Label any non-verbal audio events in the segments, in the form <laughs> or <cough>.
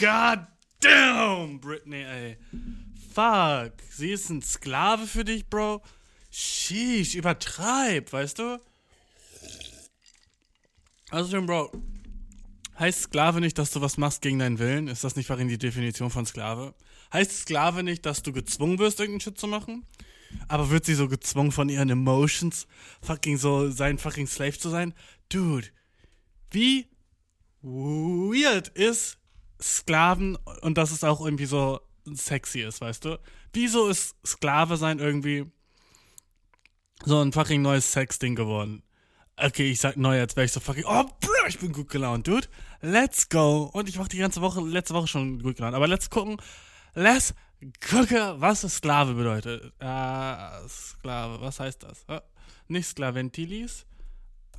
God damn, Britney, ey. Fuck. Sie ist ein Sklave für dich, Bro. Sheesh, übertreib, weißt du? Außerdem, Bro, heißt Sklave nicht, dass du was machst gegen deinen Willen? Ist das nicht warin die Definition von Sklave? Heißt Sklave nicht, dass du gezwungen wirst, irgendeinen Shit zu machen? Aber wird sie so gezwungen von ihren Emotions, fucking so sein fucking Slave zu sein? Dude, wie weird ist Sklaven und dass es auch irgendwie so sexy ist, weißt du? Wieso ist Sklave sein irgendwie so ein fucking neues Sex-Ding geworden? Okay, ich sag neu, jetzt wäre ich so fucking, oh, bro, ich bin gut gelaunt, dude. Let's go. Und ich war die ganze Woche, letzte Woche schon gut gelaunt. Aber let's gucken, let's gucken, was Sklave bedeutet. Äh, Sklave, was heißt das? Äh, nicht Sklaventilis.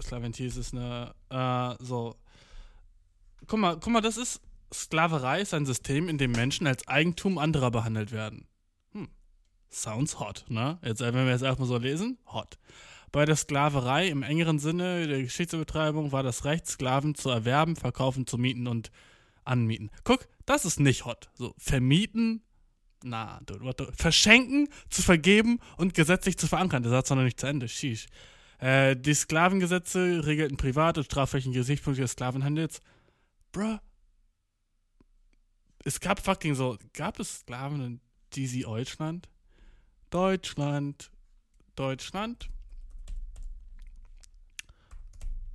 Sklaventilis ist eine, äh, so. Guck mal, guck mal, das ist, Sklaverei ist ein System, in dem Menschen als Eigentum anderer behandelt werden. Hm. Sounds hot, ne? Jetzt, äh, wenn wir jetzt erstmal so lesen, hot. Bei der Sklaverei im engeren Sinne der Geschichtsübertreibung war das Recht, Sklaven zu erwerben, verkaufen, zu mieten und anmieten. Guck, das ist nicht hot. So, vermieten, na, dude, what the, verschenken, zu vergeben und gesetzlich zu verankern. Der Satz war noch nicht zu Ende. Sheesh. Äh, die Sklavengesetze regelten privat und strafrechtlichen Gesichtspunkte des Sklavenhandels. Bruh. Es gab fucking so, gab es Sklaven in DC Deutschland? Deutschland. Deutschland.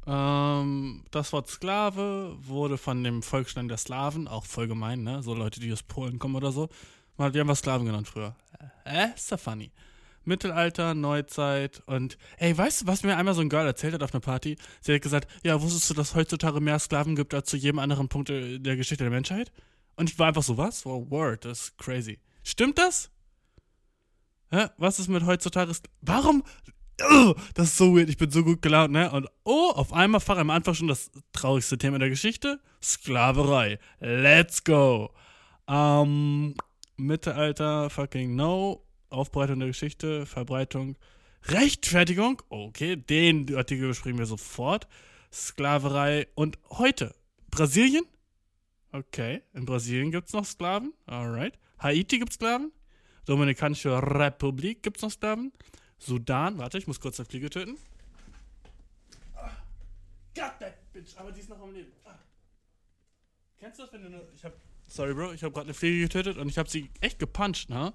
Ähm, das Wort Sklave wurde von dem Volksstand der Slawen, auch voll gemein, ne? So Leute, die aus Polen kommen oder so. Mal, die haben wir Sklaven genannt früher. Äh, ist ja funny. Mittelalter, Neuzeit und ey, weißt du, was mir einmal so ein Girl erzählt hat auf einer Party? Sie hat gesagt, ja, wusstest du, dass heutzutage mehr Sklaven gibt als zu jedem anderen Punkt der Geschichte der Menschheit? Und ich war einfach so, was? Oh, word, das ist crazy. Stimmt das? Hä? Was ist mit heutzutage? Warum? Das ist so weird. Ich bin so gut gelaunt, ne? Und oh, auf einmal fach am Anfang schon das traurigste Thema der Geschichte: Sklaverei. Let's go. Ähm, Mittelalter, fucking no. Aufbereitung der Geschichte, Verbreitung, Rechtfertigung. Okay, den Artikel besprechen wir sofort. Sklaverei und heute. Brasilien? Okay, in Brasilien gibt es noch Sklaven. Alright. Haiti gibt Sklaven. Dominikanische Republik gibt es noch Sklaven. Sudan, warte, ich muss kurz eine Fliege töten. Ah, God that bitch, aber die ist noch am Leben. Ah. Kennst du das, wenn du nur. Ich hab. Sorry, Bro, ich habe gerade eine Fliege getötet und ich habe sie echt gepuncht, ne?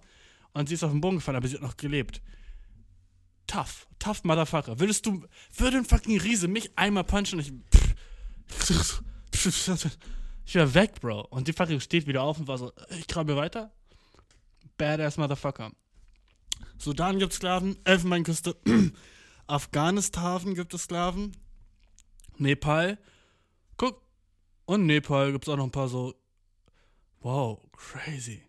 Und sie ist auf den Boden gefallen, aber sie hat noch gelebt. Tough. Tough Motherfucker. Würdest du. Würde ein fucking Riese mich einmal punchen und ich. Ich wäre weg, Bro. Und die fucking steht wieder auf und war so, ich krabbel weiter. Badass Motherfucker. Sudan gibt Sklaven, Elfenbeinküste, <clears throat> Afghanistan gibt es Sklaven, Nepal, guck, und Nepal gibt es auch noch ein paar so, wow, crazy.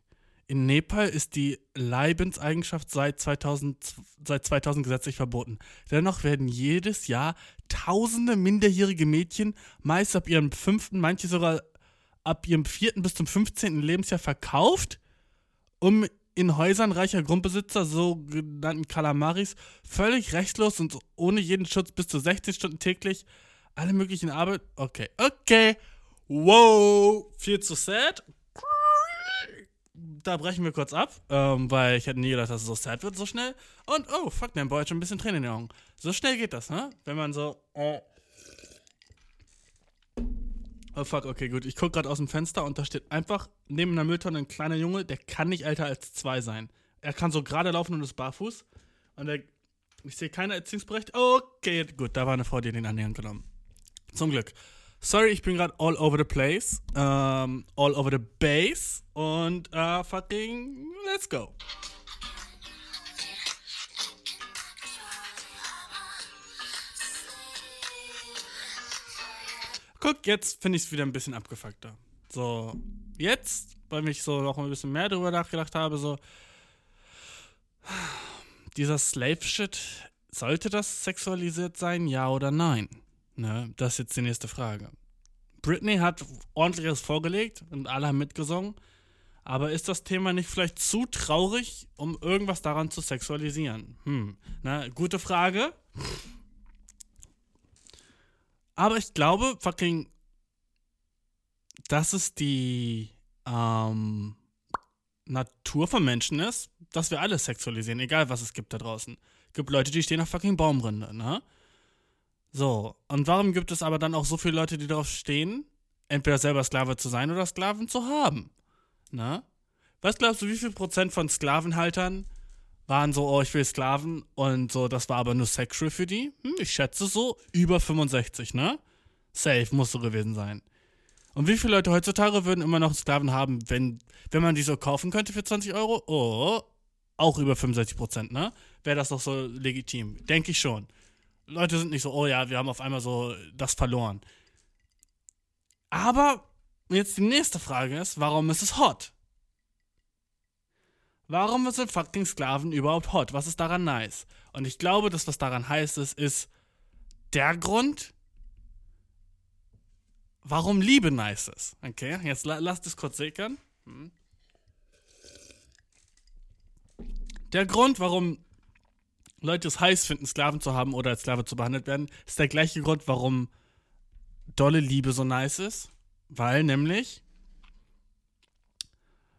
In Nepal ist die Leibenseigenschaft seit 2000, seit 2000 gesetzlich verboten. Dennoch werden jedes Jahr tausende minderjährige Mädchen, meist ab ihrem fünften, manche sogar ab ihrem vierten bis zum 15. Lebensjahr verkauft, um in Häusern reicher Grundbesitzer, sogenannten Kalamaris, völlig rechtlos und ohne jeden Schutz bis zu 60 Stunden täglich alle möglichen Arbeit. Okay, okay. Wow, viel zu sad. Da brechen wir kurz ab, ähm, weil ich hätte nie gedacht, dass es so sad wird, so schnell. Und oh, fuck, der Boy hat schon ein bisschen Tränen in den Augen. So schnell geht das, ne? Wenn man so. Äh Oh fuck, okay, gut. Ich guck gerade aus dem Fenster und da steht einfach neben einer Mülltonne ein kleiner Junge, der kann nicht älter als zwei sein. Er kann so gerade laufen und ist barfuß. Und er, ich sehe keine Erziehungsberechtigung. Okay, gut, da war eine Frau, die hat ihn an die Hand genommen. Zum Glück. Sorry, ich bin gerade all over the place. Ähm, all over the base. Und äh, fucking, let's go. Guck, jetzt finde ich es wieder ein bisschen abgefuckter. So, jetzt, weil ich so noch ein bisschen mehr darüber nachgedacht habe, so, dieser Slave-Shit, sollte das sexualisiert sein, ja oder nein? Ne, das ist jetzt die nächste Frage. Britney hat ordentliches vorgelegt und alle haben mitgesungen. Aber ist das Thema nicht vielleicht zu traurig, um irgendwas daran zu sexualisieren? Hm, na, gute Frage. Aber ich glaube, fucking, dass es die ähm, Natur von Menschen ist, dass wir alles sexualisieren, egal was es gibt da draußen. Gibt Leute, die stehen auf fucking Baumrinde, ne? So, und warum gibt es aber dann auch so viele Leute, die darauf stehen, entweder selber Sklave zu sein oder Sklaven zu haben? Ne? Was glaubst du, wie viel Prozent von Sklavenhaltern waren so, oh, ich will Sklaven und so, das war aber nur sexual für die? Hm, ich schätze so über 65, ne? Safe muss so gewesen sein. Und wie viele Leute heutzutage würden immer noch Sklaven haben, wenn, wenn man die so kaufen könnte für 20 Euro? Oh, auch über 65 Prozent, ne? Wäre das doch so legitim. Denke ich schon. Leute sind nicht so, oh ja, wir haben auf einmal so das verloren. Aber jetzt die nächste Frage ist, warum ist es hot? Warum sind fucking Sklaven überhaupt hot? Was ist daran nice? Und ich glaube, das, was daran heißt, ist, ist der Grund, warum Liebe nice ist. Okay, jetzt la lass das kurz sickern. Hm. Der Grund, warum Leute es heiß finden, Sklaven zu haben oder als Sklave zu behandelt werden, ist der gleiche Grund, warum dolle Liebe so nice ist. Weil nämlich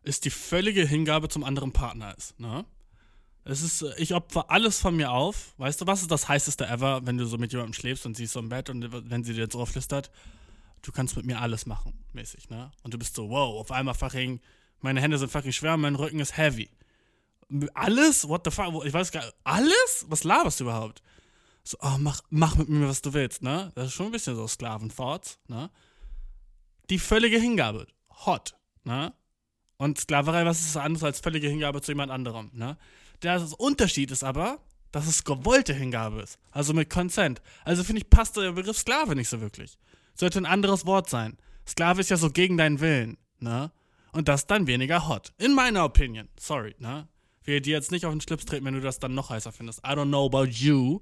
es die völlige Hingabe zum anderen Partner ist. Ne? Es ist, äh, ich opfer alles von mir auf. Weißt du, was ist das heißeste ever, wenn du so mit jemandem schläfst und sie ist so im Bett und wenn sie dir jetzt flüstert, du kannst mit mir alles machen, mäßig, ne? Und du bist so, wow, auf einmal fucking, meine Hände sind fucking schwer, mein Rücken ist heavy. Alles? What the fuck? Ich weiß gar nicht. Alles? Was laberst du überhaupt? So, oh, mach, mach mit mir, was du willst, ne? Das ist schon ein bisschen so Sklaven-Thoughts, ne? Die völlige Hingabe. Hot, ne? Und Sklaverei, was ist anderes als völlige Hingabe zu jemand anderem, ne? Der Unterschied ist aber, dass es gewollte Hingabe ist. Also mit Consent. Also finde ich, passt der Begriff Sklave nicht so wirklich. Sollte ein anderes Wort sein. Sklave ist ja so gegen deinen Willen, ne? Und das dann weniger hot. In meiner Opinion. Sorry, ne? will dir jetzt nicht auf den Schlips treten, wenn du das dann noch heißer findest. I don't know about you,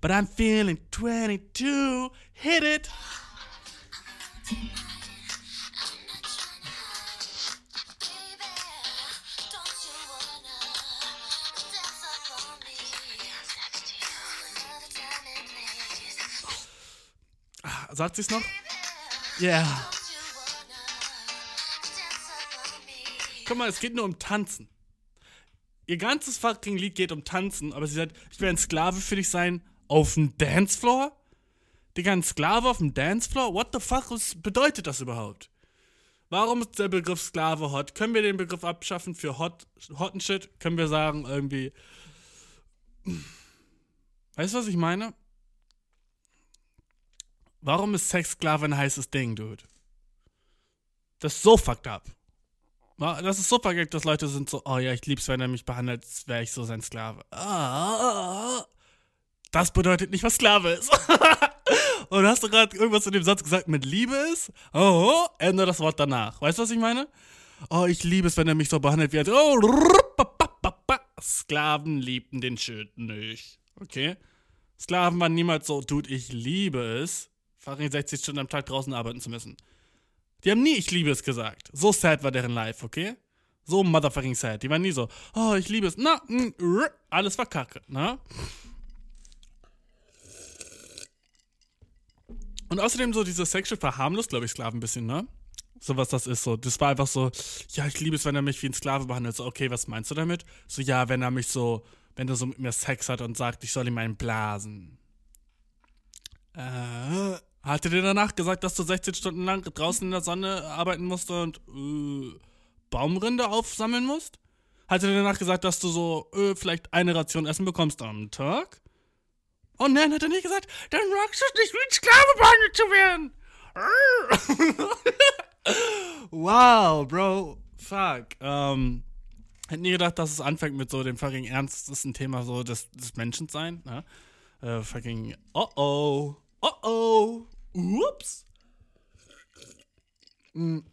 but I'm feeling 22. Hit it! Sagt sie's noch? Yeah. Guck mal, es geht nur um Tanzen. Ihr ganzes fucking Lied geht um Tanzen, aber sie sagt, ich will ein Sklave für dich sein auf dem Dancefloor? Digga, ein Sklave auf dem Dancefloor? What the fuck was bedeutet das überhaupt? Warum ist der Begriff Sklave hot? Können wir den Begriff abschaffen für hot, hotten Shit? Können wir sagen, irgendwie. Weißt du, was ich meine? Warum ist Sex Sklave ein heißes Ding, Dude? Das ist so fucked up. Das ist super, dass Leute sind so, oh ja, ich lieb's, wenn er mich behandelt, wäre ich so sein Sklave. Ah, das bedeutet nicht, was Sklave ist. <laughs> Und hast du gerade irgendwas zu dem Satz gesagt mit Liebe ist? Oh, ändere das Wort danach. Weißt du, was ich meine? Oh, ich liebe es, wenn er mich so behandelt wie ein. Oh, Sklaven liebten den Schild nicht. Okay? Sklaven waren niemals so, dude, ich liebe es, fucking 60 Stunden am Tag draußen arbeiten zu müssen. Die haben nie ich liebe es gesagt. So sad war deren Life, okay? So motherfucking sad. Die waren nie so, oh, ich liebe es. Na, mm, alles war kacke, ne? Und außerdem so diese Sexual verharmlost, glaube ich, Sklaven ein bisschen, ne? So was das ist so. Das war einfach so, ja, ich liebe es, wenn er mich wie ein Sklave behandelt. So, okay, was meinst du damit? So, ja, wenn er mich so, wenn er so mit mir Sex hat und sagt, ich soll ihm einen blasen. Äh, hat er dir danach gesagt, dass du 16 Stunden lang draußen in der Sonne arbeiten musst und äh, Baumrinde aufsammeln musst? Hat er dir danach gesagt, dass du so äh, vielleicht eine Ration Essen bekommst am Tag? Oh nein, hat er nicht gesagt, dann magst du es nicht, wie ein Sklave behandelt zu werden. <laughs> wow, Bro. Fuck. Ähm, hätte nie gedacht, dass es anfängt mit so dem fucking ernstesten Thema so des, des Menschensein. Ne? Äh, fucking, oh oh, oh oh. Ups. Hm.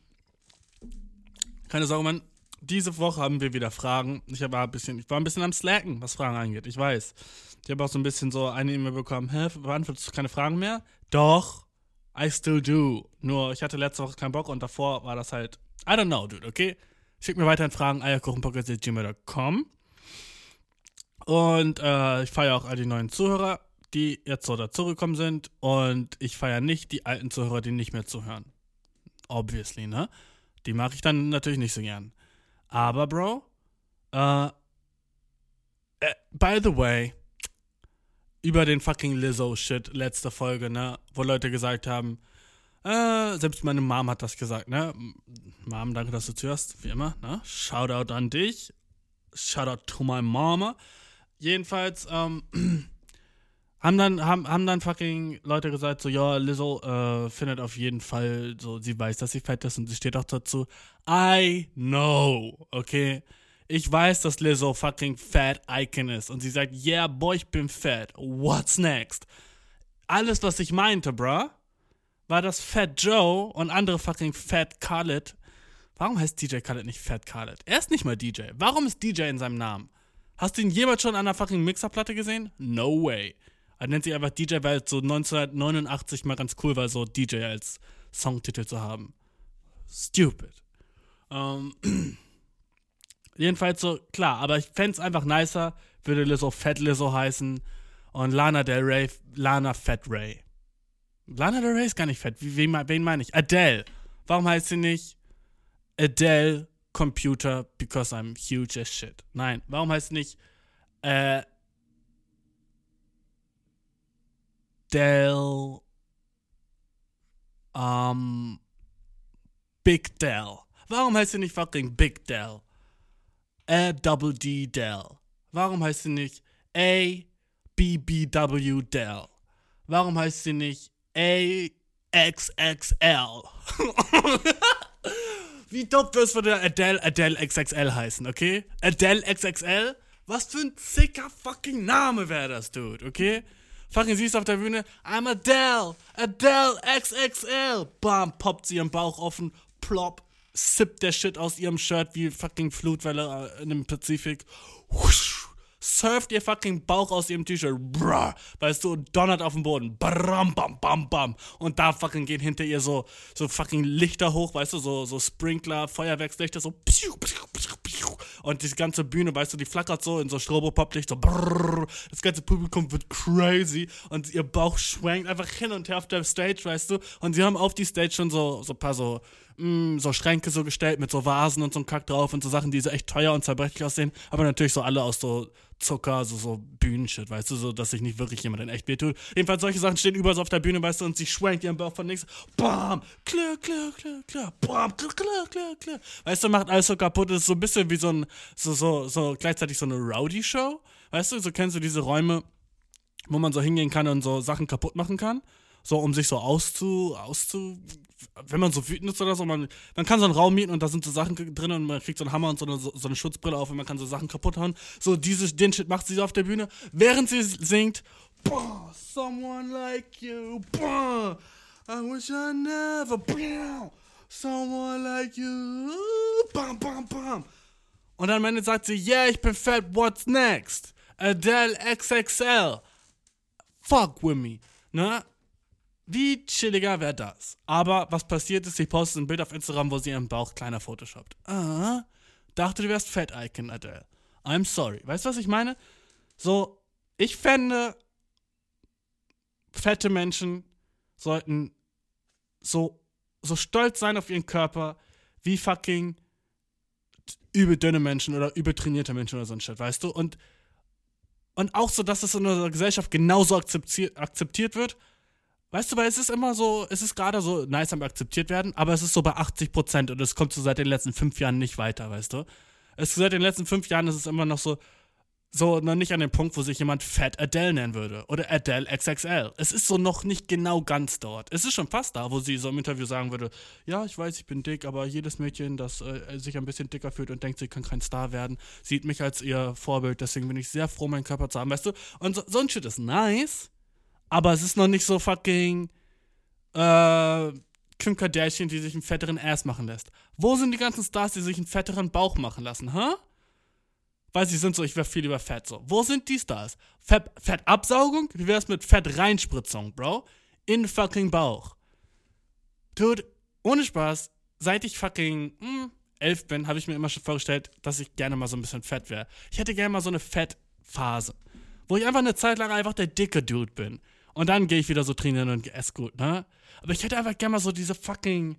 Keine Sorge, Mann. Diese Woche haben wir wieder Fragen. Ich, war ein bisschen, ich war ein bisschen am Slacken, was Fragen angeht. Ich weiß. Ich habe auch so ein bisschen so eine E-Mail bekommen. Hä, beantwortest du keine Fragen mehr? Doch. I still do. Nur ich hatte letzte Woche keinen Bock und davor war das halt, I don't know, dude, okay? Schick mir weiterhin Fragen, eierkuchenpocket.gmail.com. Und äh, ich feiere auch all die neuen Zuhörer, die jetzt so dazugekommen sind. Und ich feiere nicht die alten Zuhörer, die nicht mehr zuhören. Obviously, ne? Die mag ich dann natürlich nicht so gern. Aber, Bro, äh, äh, by the way, über den fucking Lizzo-Shit letzte Folge, ne? Wo Leute gesagt haben, äh, selbst meine Mom hat das gesagt, ne? Mom, danke, dass du zuhörst, wie immer, ne? Shoutout an dich. Shoutout to my mama. Jedenfalls, ähm, <clears throat> haben dann, haben, haben dann fucking Leute gesagt, so, ja, Lizzo äh, findet auf jeden Fall, so, sie weiß, dass sie fett ist und sie steht auch dazu. I know, okay? Ich weiß, dass Lizzo fucking Fat Icon ist und sie sagt, yeah, boy, ich bin fat. What's next? Alles, was ich meinte, bruh, war das Fat Joe und andere fucking Fat Khaled. Warum heißt DJ Khaled nicht Fat Khaled? Er ist nicht mal DJ. Warum ist DJ in seinem Namen? Hast du ihn jemals schon an einer fucking Mixerplatte gesehen? No way. Er nennt sich einfach DJ, weil es so 1989 mal ganz cool war, so DJ als Songtitel zu haben. Stupid. Ähm, <clears throat> jedenfalls so, klar, aber ich fände es einfach nicer, würde Lizzo Fat Lizzo heißen und Lana Del Rey, Lana Fat Ray. Lana Del Rey ist gar nicht fett. Wen, wen meine ich? Adele. Warum heißt sie nicht Adele Computer because I'm huge as shit? Nein, warum heißt sie nicht äh, Dell ähm, Big Dell? Warum heißt sie nicht fucking Big Dell? A Double D Dell. Warum heißt sie nicht A B B W Dell? Warum heißt sie nicht A XXL? <laughs> Wie dope wirst würde Adele Adele XXL heißen, okay? Adele XXL? Was für ein sicker fucking Name wäre das, Dude, okay? Fucking siehst du auf der Bühne, I'm Adele, Adele XXL. Bam, poppt sie ihren Bauch offen, plopp, sippt der Shit aus ihrem Shirt wie fucking Flutwelle äh, in dem Pazifik. Husch, surft ihr fucking Bauch aus ihrem T-Shirt, bruh, weißt du, und donnert auf den Boden, bram, bam, bam, bam. Und da fucking gehen hinter ihr so, so fucking Lichter hoch, weißt du, so, so Sprinkler, Feuerwerkslichter, so. Und die ganze Bühne, weißt du, die flackert so in so Strobopop-Licht, so brrr. Das ganze Publikum wird crazy und ihr Bauch schwenkt einfach hin und her auf der Stage, weißt du. Und sie haben auf die Stage schon so, so ein paar so, mh, so Schränke so gestellt mit so Vasen und so einem Kack drauf und so Sachen, die so echt teuer und zerbrechlich aussehen. Aber natürlich so alle aus so Zucker, so, so Bühnenshit, weißt du, so, dass sich nicht wirklich jemand in echt wehtut. Jedenfalls solche Sachen stehen überall so auf der Bühne, weißt du, und sie schwenkt ihren Bauch von links, bam, klirr, klirr, klirr, klirr, bam, klirr, klirr, klirr, klirr. Weißt du, macht alles so kaputt, das ist so ein bisschen wie so ein, so, so, so gleichzeitig so eine Rowdy-Show, weißt du, so kennst du diese Räume, wo man so hingehen kann und so Sachen kaputt machen kann, so um sich so auszu, auszu, wenn man so wütend ist oder so, man, man kann so einen Raum mieten und da sind so Sachen drin und man kriegt so einen Hammer und so eine, so eine Schutzbrille auf und man kann so Sachen kaputt hauen. So dieses, den Shit macht sie auf der Bühne, während sie singt, "Bah, someone like you, bah, I wish I never, bah, someone like you, bam, bam, bam. Und dann am Ende sagt sie, yeah, ich bin fett, what's next? Adele XXL. Fuck with me. Ne? Wie chilliger wäre das? Aber was passiert ist, sie postet ein Bild auf Instagram, wo sie ihren Bauch kleiner photoshoppt. Ah, dachte, du wärst Fat Icon, Adele. I'm sorry. Weißt du, was ich meine? So, ich fände, fette Menschen sollten so, so stolz sein auf ihren Körper, wie fucking übel dünne Menschen oder übel trainierte Menschen oder so ein Shit, weißt du? Und, und auch so, dass es in unserer Gesellschaft genauso akzeptiert, akzeptiert wird. Weißt du, weil es ist immer so, es ist gerade so nice am akzeptiert werden, aber es ist so bei 80 Prozent und es kommt so seit den letzten fünf Jahren nicht weiter, weißt du? Es seit den letzten fünf Jahren ist es immer noch so, so noch nicht an dem Punkt, wo sich jemand Fat Adele nennen würde oder Adele XXL. Es ist so noch nicht genau ganz dort. Es ist schon fast da, wo sie so im Interview sagen würde, ja, ich weiß, ich bin dick, aber jedes Mädchen, das äh, sich ein bisschen dicker fühlt und denkt, sie kann kein Star werden, sieht mich als ihr Vorbild. Deswegen bin ich sehr froh, meinen Körper zu haben, weißt du? Und so, so ein Shit ist nice, aber es ist noch nicht so fucking äh, Kim Kardashian, die sich einen fetteren Ass machen lässt. Wo sind die ganzen Stars, die sich einen fetteren Bauch machen lassen, hä? Huh? Weil sie sind so, ich wäre viel lieber Fett so. Wo sind die Stars? Fett, Fettabsaugung? Wie wär's mit Fettspritzung, Bro? In fucking Bauch. Dude, ohne Spaß, seit ich fucking hm, elf bin, habe ich mir immer schon vorgestellt, dass ich gerne mal so ein bisschen fett wäre. Ich hätte gerne mal so eine Fettphase, wo ich einfach eine Zeit lang einfach der dicke Dude bin. Und dann gehe ich wieder so trainieren und esse gut, ne? Aber ich hätte einfach gerne mal so diese fucking,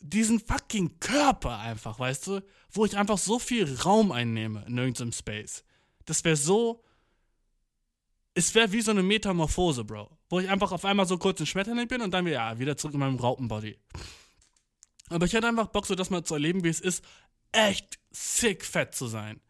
diesen fucking Körper einfach, weißt du? Wo ich einfach so viel Raum einnehme in irgendeinem Space. Das wäre so, es wäre wie so eine Metamorphose, Bro. Wo ich einfach auf einmal so kurz ein Schmetterling bin und dann wieder, ja, wieder zurück in meinem Raupenbody. Aber ich hätte einfach Bock, so das mal zu erleben, wie es ist, echt sick fett zu sein.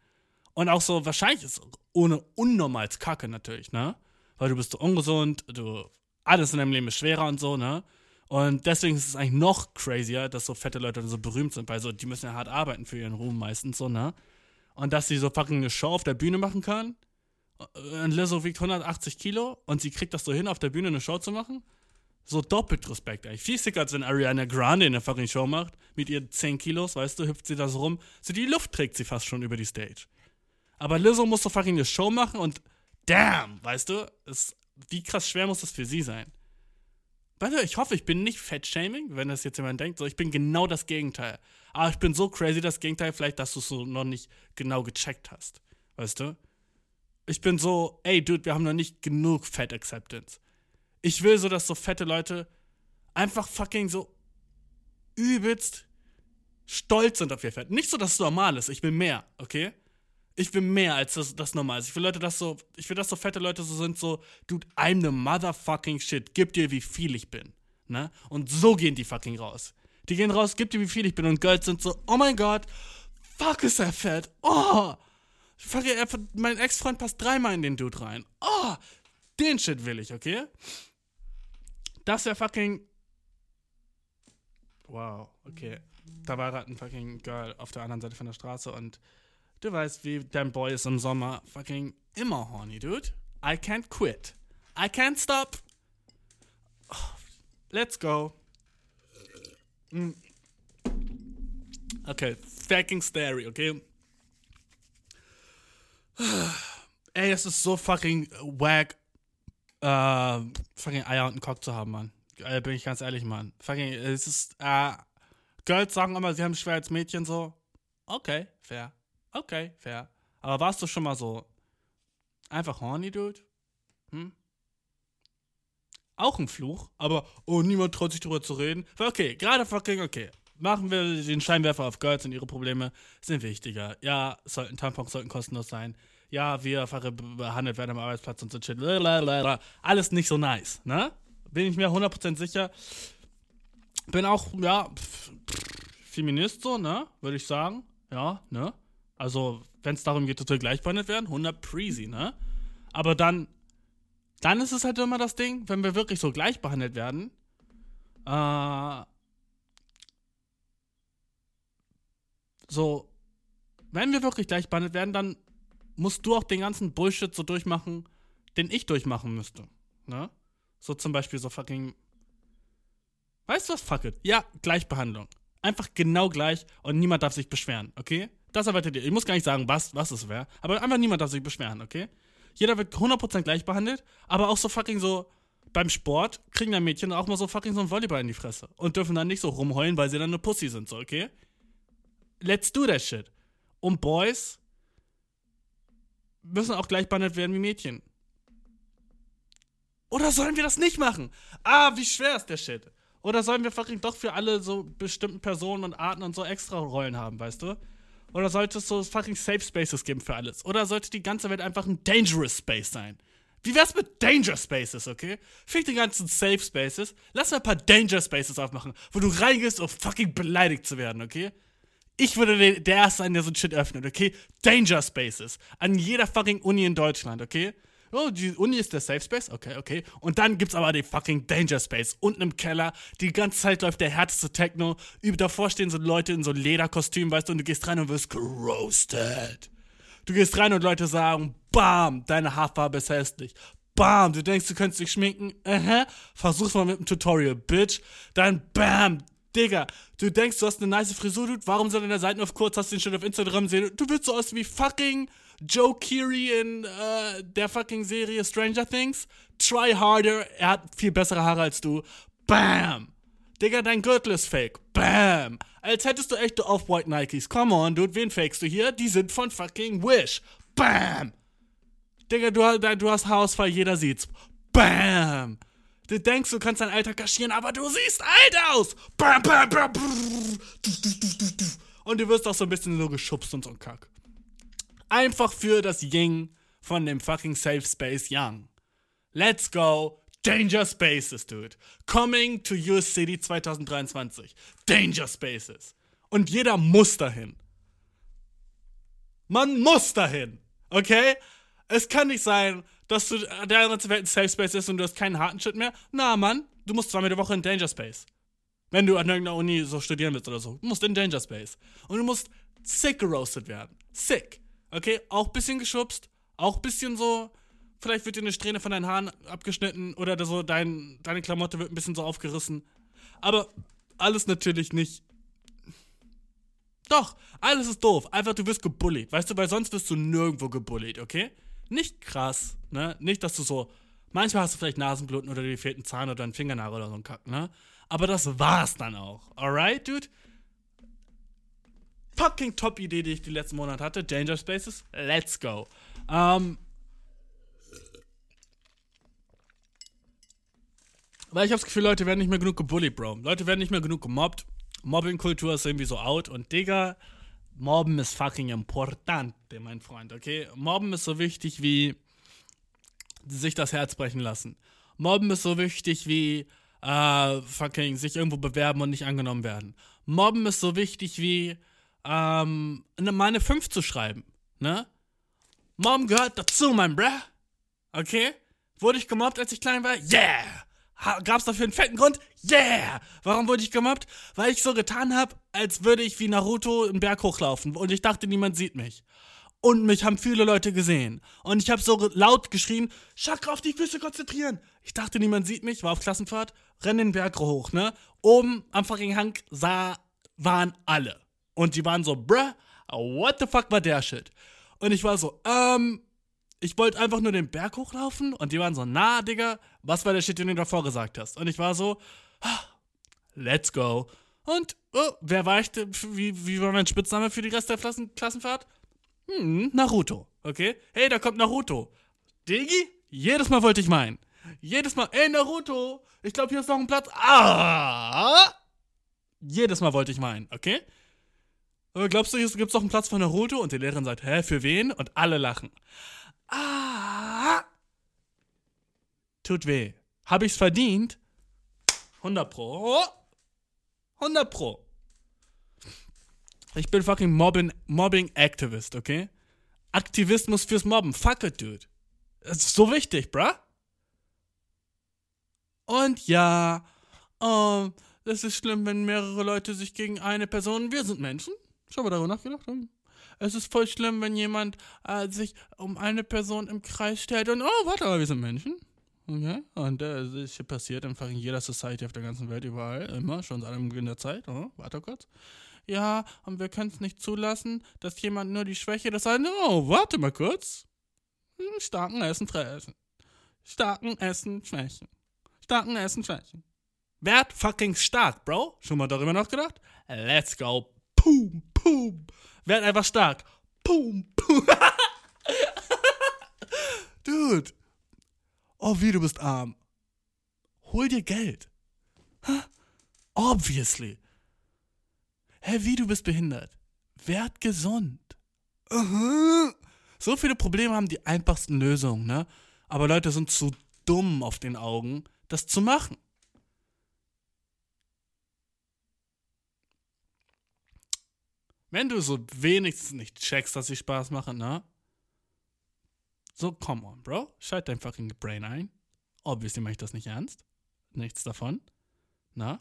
Und auch so, wahrscheinlich ist es ohne unnormals Kacke natürlich, ne? Weil du bist so ungesund, du, alles in deinem Leben ist schwerer und so, ne? Und deswegen ist es eigentlich noch crazier, dass so fette Leute so berühmt sind, weil so, die müssen ja hart arbeiten für ihren Ruhm meistens, so, ne? Und dass sie so fucking eine Show auf der Bühne machen kann. Und Lizzo wiegt 180 Kilo und sie kriegt das so hin, auf der Bühne eine Show zu machen so doppelt Respekt eigentlich. Viel sicker, als wenn Ariana Grande in der fucking Show macht. Mit ihren 10 Kilos, weißt du, hüpft sie da so rum. So die Luft trägt sie fast schon über die Stage. Aber Lizzo muss so fucking eine Show machen und damn, weißt du, ist, wie krass schwer muss das für sie sein? Ich hoffe, ich bin nicht Fettshaming, wenn das jetzt jemand denkt. So, ich bin genau das Gegenteil. Aber ich bin so crazy das Gegenteil, vielleicht, dass du es so noch nicht genau gecheckt hast. Weißt du? Ich bin so, ey, Dude, wir haben noch nicht genug Fat Acceptance. Ich will so, dass so fette Leute einfach fucking so übelst stolz sind auf ihr Fett. Nicht so, dass es normal ist. Ich will mehr, okay? Ich will mehr, als das, das normal ist. Ich will Leute, das so, ich will, dass so fette Leute so sind, so, dude, I'm the motherfucking shit. Gib dir, wie viel ich bin. Ne? Und so gehen die fucking raus. Die gehen raus, gib dir, wie viel ich bin. Und Girls sind so, oh mein Gott, fuck ist er fett. Oh, fuck, er, mein Ex-Freund passt dreimal in den Dude rein. Oh, den Shit will ich, okay? Das wäre fucking. Wow, okay. Da war gerade ein fucking Girl auf der anderen Seite von der Straße und du weißt, wie dein Boy ist im Sommer fucking immer horny, dude. I can't quit. I can't stop. Oh, let's go. Mm. Okay, fucking scary, okay? Ey, es ist so fucking wack äh, fucking Eier und einen Cock zu haben, Mann. Äh, bin ich ganz ehrlich, Mann. Fucking, es ist, äh, Girls sagen immer, sie haben schwer als Mädchen so. Okay, fair. Okay, fair. Aber warst du schon mal so einfach horny, Dude? Hm? Auch ein Fluch, aber oh, niemand traut sich drüber zu reden. Okay, gerade fucking okay. Machen wir den Scheinwerfer auf Girls und ihre Probleme sind wichtiger. Ja, sollten Tampons sollten kostenlos sein ja, wir behandelt werden am Arbeitsplatz und so shit. Alles nicht so nice, ne? Bin ich mir 100% sicher. Bin auch, ja, Feminist so, ne? Würde ich sagen. Ja, ne? Also, wenn es darum geht, dass wir gleich behandelt werden, 100 Preasy, ne? Aber dann, dann ist es halt immer das Ding, wenn wir wirklich so gleich behandelt werden, äh, so, wenn wir wirklich gleich behandelt werden, dann musst du auch den ganzen Bullshit so durchmachen, den ich durchmachen müsste. Ne? So zum Beispiel so fucking. Weißt du was? Fuck it. Ja, Gleichbehandlung. Einfach genau gleich und niemand darf sich beschweren, okay? Das erwartet ihr. Ich muss gar nicht sagen, was, was es wäre, aber einfach niemand darf sich beschweren, okay? Jeder wird 100% gleich behandelt, aber auch so fucking so. Beim Sport kriegen dann Mädchen auch mal so fucking so ein Volleyball in die Fresse und dürfen dann nicht so rumheulen, weil sie dann eine Pussy sind, so, okay? Let's do that shit. Und Boys müssen auch gleich behandelt werden wie Mädchen. Oder sollen wir das nicht machen? Ah, wie schwer ist der Shit? Oder sollen wir fucking doch für alle so bestimmten Personen und Arten und so extra Rollen haben, weißt du? Oder sollte es so fucking Safe Spaces geben für alles? Oder sollte die ganze Welt einfach ein Dangerous Space sein? Wie wär's mit Danger Spaces, okay? Fick die ganzen Safe Spaces. Lass mal ein paar Danger Spaces aufmachen, wo du reingehst, um fucking beleidigt zu werden, okay? Ich würde der Erste sein, der so ein Shit öffnet, okay? Danger Spaces. An jeder fucking Uni in Deutschland, okay? Oh, die Uni ist der Safe Space, okay, okay. Und dann gibt's aber den fucking Danger Space. Unten im Keller, die ganze Zeit läuft der härteste Techno. Über davor stehen so Leute in so Lederkostümen, weißt du, und du gehst rein und wirst geroastet. Du gehst rein und Leute sagen, bam, deine Haarfarbe ist hässlich. Bam, du denkst, du könntest dich schminken. Uh -huh. Versuch's mal mit dem Tutorial, Bitch. Dann bam, Digga, du denkst, du hast eine nice Frisur, dude. Warum soll in der Seiten auf kurz, hast du den schon auf Instagram sehen? Du willst so aus wie fucking Joe Keery in äh, der fucking Serie Stranger Things. Try harder. Er hat viel bessere Haare als du. Bam! Digga, dein Gürtel ist fake. Bam. Als hättest du echte Off-White Nikes. Come on, dude, wen fakest du hier? Die sind von fucking Wish. Bam. Digga, du, du hast Haarausfall, jeder sieht's. Bam. Du denkst, du kannst dein Alter kaschieren, aber du siehst alt aus. Bam, bam, bam. Und du wirst auch so ein bisschen so geschubst und so ein Kack. Einfach für das Ying von dem fucking Safe Space Young. Let's go. Danger Spaces, dude. Coming to your city 2023. Danger Spaces. Und jeder muss dahin. Man muss dahin. Okay? Es kann nicht sein, dass du der ganze Welt ein Safe Space ist und du hast keinen harten Shit mehr. Na, Mann, du musst zweimal die Woche in Danger Space. Wenn du an irgendeiner Uni so studieren willst oder so. Du musst in Danger Space. Und du musst sick geroastet werden. Sick. Okay? Auch bisschen geschubst. Auch bisschen so Vielleicht wird dir eine Strähne von deinen Haaren abgeschnitten oder so dein, deine Klamotte wird ein bisschen so aufgerissen. Aber alles natürlich nicht. Doch, alles ist doof. Einfach, du wirst gebullied. Weißt du, weil sonst wirst du nirgendwo gebullied, okay? Nicht krass, ne? Nicht, dass du so. Manchmal hast du vielleicht Nasenbluten oder dir fehlt ein Zahn oder ein Fingernagel oder so ein Kack, ne? Aber das war's dann auch. Alright, dude? Fucking Top-Idee, die ich die letzten Monate hatte. Danger Spaces. Let's go. Ähm. Weil ich habe das Gefühl, Leute werden nicht mehr genug gebullied, Bro. Leute werden nicht mehr genug gemobbt. Mobbing-Kultur ist irgendwie so out. Und Digga, Mobben ist fucking importante, mein Freund, okay? Mobben ist so wichtig wie sich das Herz brechen lassen. Mobben ist so wichtig wie äh, fucking sich irgendwo bewerben und nicht angenommen werden. Mobben ist so wichtig wie ähm, meine 5 zu schreiben, ne? Mobben gehört dazu, mein Bruh. Okay? Wurde ich gemobbt, als ich klein war? Yeah! Gab's dafür einen fetten Grund? Yeah! Warum wurde ich gemobbt? Weil ich so getan habe, als würde ich wie Naruto einen Berg hochlaufen und ich dachte, niemand sieht mich. Und mich haben viele Leute gesehen. Und ich habe so laut geschrien, Chakra auf die Füße konzentrieren. Ich dachte, niemand sieht mich, war auf Klassenfahrt, renn den Berg hoch, ne? Oben am fucking Hang sah, waren alle. Und die waren so, bruh, what the fuck war der Shit? Und ich war so, ähm, ich wollte einfach nur den Berg hochlaufen und die waren so, na, Digga, was war der Shit, den du davor gesagt hast? Und ich war so, let's go. Und, oh, wer war ich, wie, wie war mein Spitzname für die Rest der Klassen, Klassenfahrt? Hm, Naruto, okay? Hey, da kommt Naruto. Digi? Jedes Mal wollte ich meinen. Jedes Mal, ey, Naruto, ich glaube, hier ist noch ein Platz. Ah! Jedes Mal wollte ich meinen, okay? Aber glaubst du, hier gibt es noch einen Platz für Naruto? Und die Lehrerin sagt, hä, für wen? Und alle lachen. Ah. Tut weh. Hab ich's verdient? 100 Pro. 100 Pro. Ich bin fucking Mobbing, Mobbing Activist, okay? Aktivismus fürs Mobben. Fuck it, dude. Das ist so wichtig, bruh. Und ja, ähm, das ist schlimm, wenn mehrere Leute sich gegen eine Person. Wir sind Menschen. Schon mal darüber nachgedacht. Es ist voll schlimm, wenn jemand äh, sich um eine Person im Kreis stellt und, oh, warte mal, wir sind Menschen. Okay? Und das äh, ist passiert einfach in jeder Society auf der ganzen Welt, überall, immer, schon seit dem Beginn der Zeit. Oh, warte kurz. Ja, und wir können es nicht zulassen, dass jemand nur die Schwäche des einen, oh, warte mal kurz. Hm, starken Essen fressen. Starken Essen schwächen. Starken Essen schwächen. Werd fucking stark, Bro. Schon mal darüber nachgedacht? Let's go. Boom, boom. Werd einfach stark. Pum, pum. <laughs> Dude. Oh, wie du bist arm. Hol dir Geld. Obviously. Hä, wie du bist behindert. Werd gesund. So viele Probleme haben die einfachsten Lösungen, ne? Aber Leute sind zu dumm auf den Augen, das zu machen. Wenn du so wenigstens nicht checkst, dass ich Spaß mache, ne? So, come on, Bro. Schalt dein fucking Brain ein. Obviously mache ich das nicht ernst. Nichts davon. Na?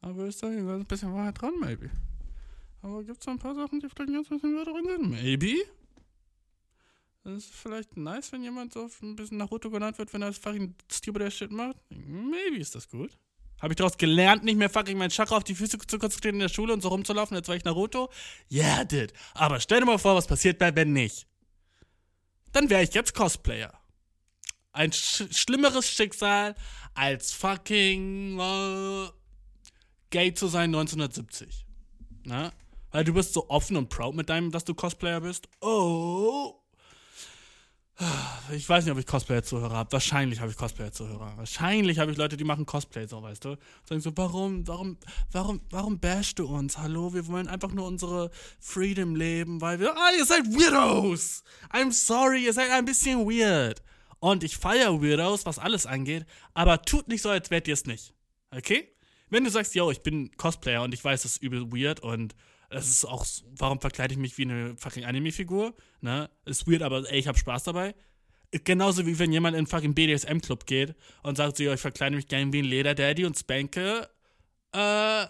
Aber ist da ein bisschen Wahrheit dran, maybe. Aber gibt es ein paar Sachen, die vielleicht ganz bisschen mehr drin sind? Maybe? Das ist vielleicht nice, wenn jemand so ein bisschen Naruto genannt wird, wenn er das fucking stupid Shit macht. Maybe ist das gut. Habe ich daraus gelernt, nicht mehr fucking meinen Chakra auf die Füße zu konzentrieren in der Schule und so rumzulaufen, als wäre ich Naruto? Yeah, did. Aber stell dir mal vor, was passiert wäre, wenn nicht. Dann wäre ich jetzt Cosplayer. Ein sch schlimmeres Schicksal als fucking äh, gay zu sein 1970. Na? Weil du bist so offen und proud mit deinem, dass du Cosplayer bist. Oh. Ich weiß nicht, ob ich Cosplayer-Zuhörer habe. Wahrscheinlich habe ich Cosplayer-Zuhörer. Wahrscheinlich habe ich Leute, die machen Cosplay, so, weißt du. Sagen so, warum, warum, warum, warum bashst du uns? Hallo, wir wollen einfach nur unsere Freedom leben, weil wir, ah, ihr seid Weirdos! I'm sorry, ihr seid ein bisschen weird. Und ich feiere Weirdos, was alles angeht, aber tut nicht so, als wärt ihr es nicht. Okay? Wenn du sagst, yo, ich bin Cosplayer und ich weiß, das ist übel weird und es ist auch, warum verkleide ich mich wie eine fucking Anime-Figur? Ne? Ist weird, aber ey, ich hab Spaß dabei. Genauso wie wenn jemand in einen fucking BDSM-Club geht und sagt so, ja, ich verkleide mich gerne wie ein Lederdaddy und spanke äh,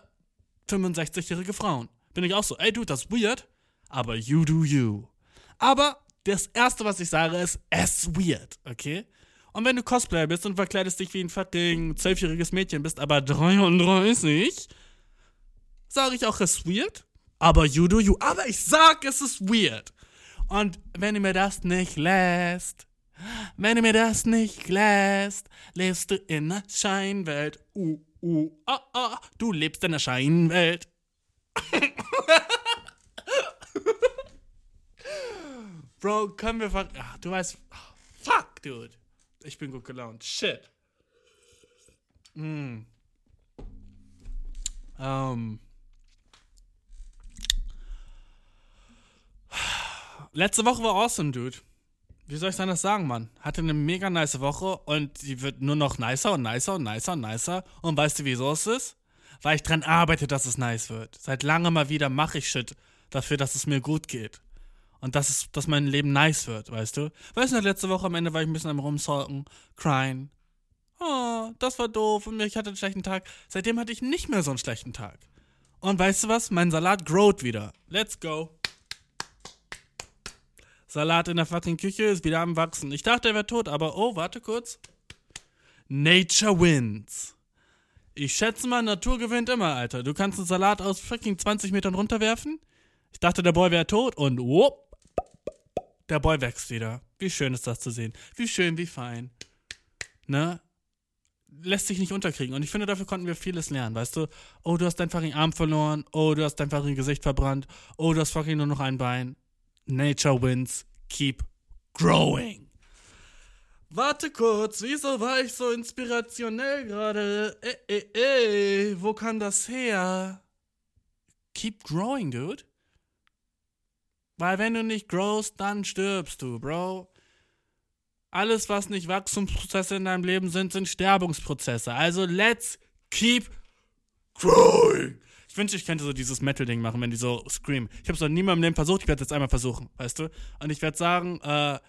65-jährige Frauen. Bin ich auch so, ey, du, das ist weird, aber you do you. Aber das Erste, was ich sage, ist, es ist weird, okay? Und wenn du Cosplayer bist und verkleidest dich wie ein fucking zwölfjähriges Mädchen, bist aber 33, sage ich auch, es ist weird, aber you do you. Aber ich sag, es ist weird. Und wenn du mir das nicht lässt, wenn du mir das nicht lässt, lebst du in einer Scheinwelt. Uh, uh, ah, ah, du lebst in einer Scheinwelt. <laughs> Bro, können wir. Ach, du weißt... Fuck, dude. Ich bin gut gelaunt. Shit. Mm. Ähm... Letzte Woche war awesome, dude. Wie soll ich denn das sagen, Mann? Hatte eine mega nice Woche und die wird nur noch nicer und nicer und nicer und nicer. Und weißt du, wieso es ist? Weil ich dran arbeite, dass es nice wird. Seit langem mal wieder mache ich Shit dafür, dass es mir gut geht. Und dass, es, dass mein Leben nice wird, weißt du? Weißt du, letzte Woche am Ende war ich ein bisschen am Rumsalken, crying. Oh, das war doof und ich hatte einen schlechten Tag. Seitdem hatte ich nicht mehr so einen schlechten Tag. Und weißt du was? Mein Salat growt wieder. Let's go. Salat in der fucking Küche ist wieder am Wachsen. Ich dachte, er wäre tot, aber oh, warte kurz. Nature wins. Ich schätze mal, Natur gewinnt immer, Alter. Du kannst einen Salat aus fucking 20 Metern runterwerfen. Ich dachte, der Boy wäre tot und whoop, der Boy wächst wieder. Wie schön ist das zu sehen. Wie schön, wie fein. Ne? Lässt sich nicht unterkriegen. Und ich finde, dafür konnten wir vieles lernen, weißt du? Oh, du hast deinen fucking Arm verloren. Oh, du hast dein fucking Gesicht verbrannt. Oh, du hast fucking nur noch ein Bein. Nature wins. Keep growing. Warte kurz, wieso war ich so inspirationell gerade? Ey, ey, ey, wo kam das her? Keep growing, dude. Weil wenn du nicht growst, dann stirbst du, Bro. Alles, was nicht Wachstumsprozesse in deinem Leben sind, sind Sterbungsprozesse. Also let's keep growing. Ich wünschte, ich könnte so dieses Metal-Ding machen, wenn die so screamen. Ich habe es noch nie mal im Leben versucht, ich werde es jetzt einmal versuchen, weißt du? Und ich werde sagen, äh,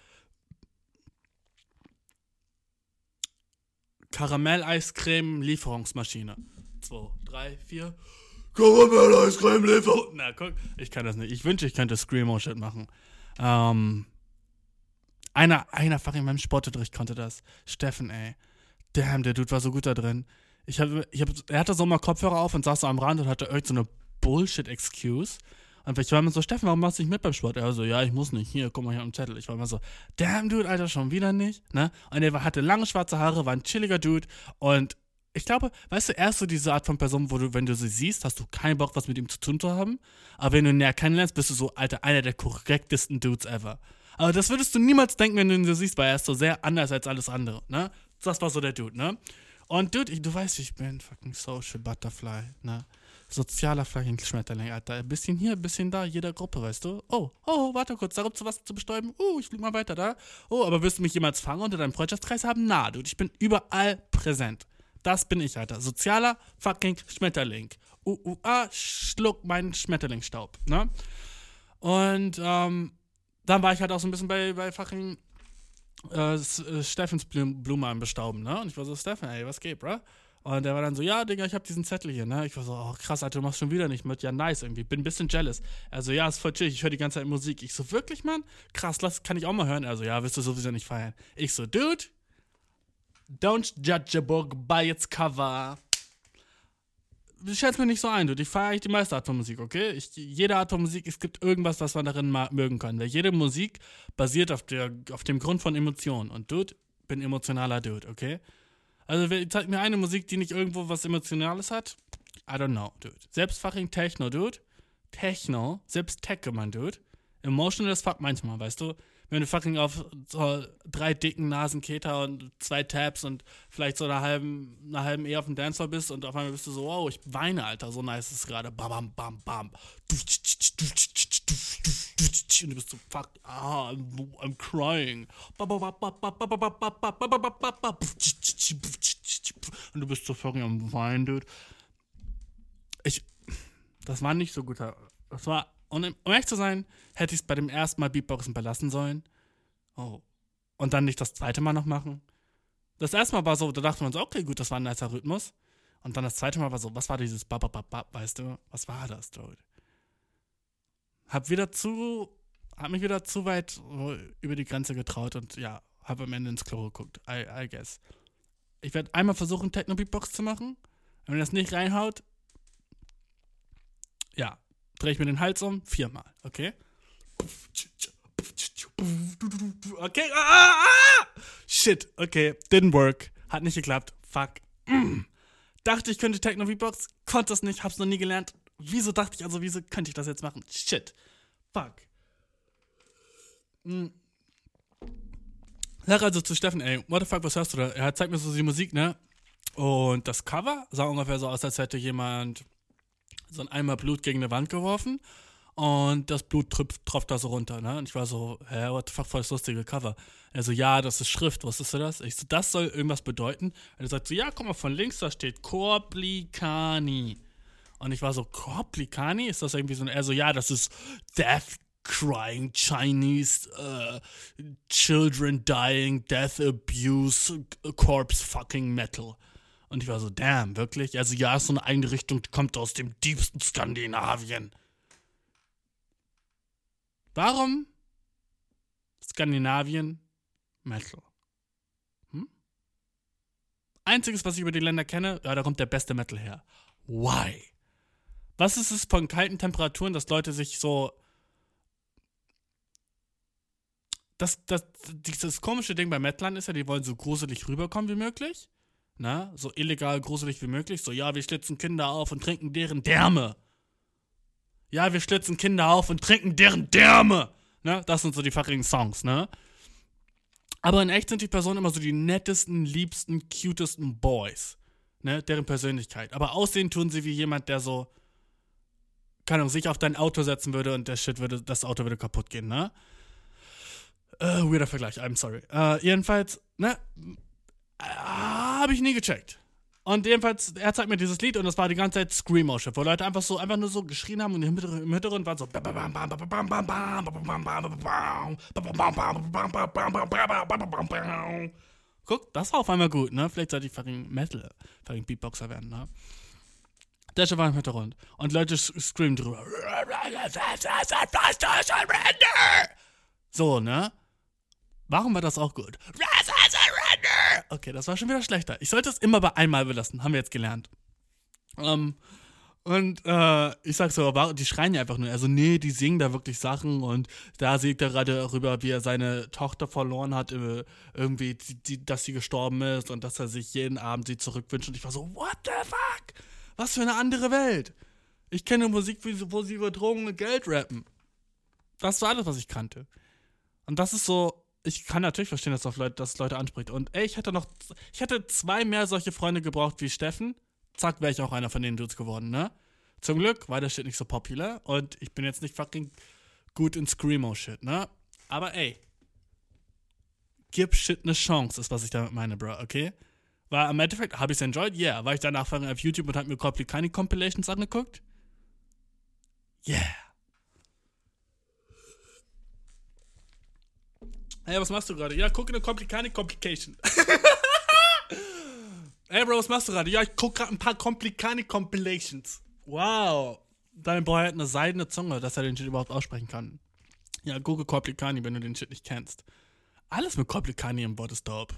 Karamell-Eiscreme-Lieferungsmaschine. Zwei, drei, vier. Karamell-Eiscreme-Lieferung. Na, guck, ich kann das nicht. Ich wünschte, ich könnte Screamo-Shit machen. Ähm, einer, einer fach in meinem Sportunterricht konnte das. Steffen, ey. Damn, der Dude war so gut da drin. Ich hab, ich hab, er hatte so mal Kopfhörer auf und saß so am Rand und hatte irgend so eine Bullshit-Excuse. Und ich war immer so, Steffen, warum machst du nicht mit beim Sport? Er so, ja, ich muss nicht. Hier, guck mal hier am Zettel. Ich war immer so, damn, Dude, Alter, schon wieder nicht. Ne? Und er hatte lange schwarze Haare, war ein chilliger Dude. Und ich glaube, weißt du, er ist so diese Art von Person, wo du, wenn du sie siehst, hast du keinen Bock, was mit ihm zu tun zu haben. Aber wenn du ihn näher kennenlernst, bist du so, Alter, einer der korrektesten Dudes ever. Aber das würdest du niemals denken, wenn du ihn so siehst, weil er ist so sehr anders als alles andere, ne? Das war so der Dude, ne? Und Dude, ich, du weißt, ich bin, fucking Social Butterfly, ne? Sozialer fucking Schmetterling, Alter. Ein bisschen hier, ein bisschen da, jeder Gruppe, weißt du? Oh, oh, warte kurz, da gibt's was zu bestäuben. Oh, ich flieg mal weiter da. Oh, aber wirst du mich jemals fangen unter deinem Freundschaftskreis haben? Na, Dude, ich bin überall präsent. Das bin ich, Alter. Sozialer fucking Schmetterling. Uh, uh, ah, schluck meinen Schmetterlingsstaub, ne? Und, ähm, dann war ich halt auch so ein bisschen bei, bei fucking äh, Steffens Blume am Bestauben, ne? Und ich war so, Steffen, ey, was geht, bro? Und der war dann so, ja, Digga, ich hab diesen Zettel hier, ne? Ich war so, oh krass, Alter, du machst schon wieder nicht mit. Ja, nice irgendwie. Bin ein bisschen jealous. Also, ja, ist voll chill, ich höre die ganze Zeit Musik. Ich so, wirklich, Mann? Krass, das kann ich auch mal hören. Also, ja, wirst du sowieso nicht feiern. Ich so, Dude, don't judge a book by its cover. Schätz mir nicht so ein, dude. Ich feiere eigentlich die meiste Art von Musik, okay? Ich, jede Art von Musik, es gibt irgendwas, was man darin mögen kann. Weil jede Musik basiert auf, der, auf dem Grund von Emotionen. Und Dude, bin emotionaler Dude, okay? Also, wer- zeig mir eine Musik, die nicht irgendwo was Emotionales hat. I don't know, dude. Selbst fucking Techno, dude. Techno, selbst Techno, mein Dude. Emotional as fuck manchmal, weißt du? Wenn du fucking auf so drei dicken Nasenketer und zwei Tabs und vielleicht so einer halben, einer halben eher auf dem Dancefloor bist und auf einmal bist du so, wow, ich weine, Alter, so nice ist es gerade. Bam, bam, bam, bam. Und du bist so, fuck, ah, I'm, I'm crying. Und du bist so fucking am Weinen, Dude. Ich, das war nicht so guter. Das war, und um ehrlich zu sein, hätte ich es bei dem ersten Mal Beatboxen belassen sollen. Oh. Und dann nicht das zweite Mal noch machen. Das erste Mal war so, da dachte man so, okay, gut, das war ein nicer Rhythmus. Und dann das zweite Mal war so, was war dieses Babababab, weißt du? Was war das, Dude? Hab wieder zu, hab mich wieder zu weit so über die Grenze getraut und ja, hab am Ende ins Klo geguckt, I, I guess. Ich werde einmal versuchen, Techno-Beatbox zu machen. Wenn das nicht reinhaut, ja, drehe ich mir den Hals um, viermal, okay? Okay, ah, ah, ah! Shit, okay, didn't work. Hat nicht geklappt, fuck. Mm. Dachte, ich könnte Techno Beatbox, konnte es nicht, hab's noch nie gelernt. Wieso dachte ich also, wieso könnte ich das jetzt machen? Shit, fuck. Mm. Sag also zu Steffen, ey, what the fuck, was hörst du da? Er zeigt mir so die Musik, ne? Und das Cover sah ungefähr so aus, als hätte jemand so ein Eimer Blut gegen eine Wand geworfen und das Blut tröpft, tropft da so runter, ne? Und ich war so, hä, what the fuck, voll das lustige Cover. Er so, ja, das ist Schrift, wusstest du das? Ich so, das soll irgendwas bedeuten? Und er sagt so, ja, guck mal, von links, da steht Korplikani. Und ich war so, Korplikani? Ist das irgendwie so ein, er so, ja, das ist Death Crying Chinese uh, Children Dying Death Abuse Corpse Fucking Metal. Und ich war so, damn, wirklich? Also ja, so eine eigene Richtung, die kommt aus dem tiefsten Skandinavien. Warum Skandinavien Metal? Hm? Einziges, was ich über die Länder kenne, ja, da kommt der beste Metal her. Why? Was ist es von kalten Temperaturen, dass Leute sich so. Das, das, dieses komische Ding bei Metlern ist ja, die wollen so gruselig rüberkommen wie möglich. Na, so illegal gruselig wie möglich. So, ja, wir schlitzen Kinder auf und trinken deren Därme. Ja, wir schlitzen Kinder auf und trinken deren Därme. Ne? Das sind so die fucking Songs, ne? Aber in echt sind die Personen immer so die nettesten, liebsten, cutesten Boys. Ne? Deren Persönlichkeit. Aber aussehen tun sie wie jemand, der so, keine Ahnung, sich auf dein Auto setzen würde und der Shit würde, das Auto würde kaputt gehen, ne? Äh, weirder Vergleich, I'm sorry. Äh, jedenfalls, ne? Äh, habe ich nie gecheckt. Und jedenfalls, er zeigt mir dieses Lied und das war die ganze Zeit Screamo-Shit, wo Leute einfach so, einfach nur so geschrien haben und im Hintergrund, waren so Guck, das war auf einmal gut, ne? Vielleicht sollte ich fucking Metal, fucking Beatboxer werden, ne? Der Shit war im Hintergrund. Und Leute screamen drüber. So, ne? Warum war das auch gut? Okay, das war schon wieder schlechter. Ich sollte es immer bei einmal belassen, haben wir jetzt gelernt. Ähm, und äh, ich sag so, die schreien ja einfach nur. Also, nee, die singen da wirklich Sachen und da singt er gerade darüber, wie er seine Tochter verloren hat, äh, irgendwie, die, die, dass sie gestorben ist und dass er sich jeden Abend sie zurückwünscht. Und ich war so, what the fuck? Was für eine andere Welt. Ich kenne Musik, wo sie über Drogen und Geld rappen. Das war alles, was ich kannte. Und das ist so, ich kann natürlich verstehen, dass das Leute, dass Leute anspricht. Und ey, ich hätte noch, ich hätte zwei mehr solche Freunde gebraucht wie Steffen. Zack, wäre ich auch einer von den Dudes geworden, ne? Zum Glück war der Shit nicht so popular und ich bin jetzt nicht fucking gut in Screamo-Shit, ne? Aber ey, gib Shit eine Chance, ist was ich damit meine, Bro, okay? War im Endeffekt, habe ich es enjoyed? Yeah. War ich danach auf YouTube und hab mir Complicani Compilations angeguckt? Yeah. Hey, was machst du gerade? Ja, gucke eine Complicani Complication. <laughs> Ey, Bro, was machst du gerade? Ja, ich gucke gerade ein paar Complicani Compilations. Wow. Dein Boy hat eine seidene Zunge, dass er den Shit überhaupt aussprechen kann. Ja, google Complicani, wenn du den Shit nicht kennst. Alles mit Complicani im Wort ist dope.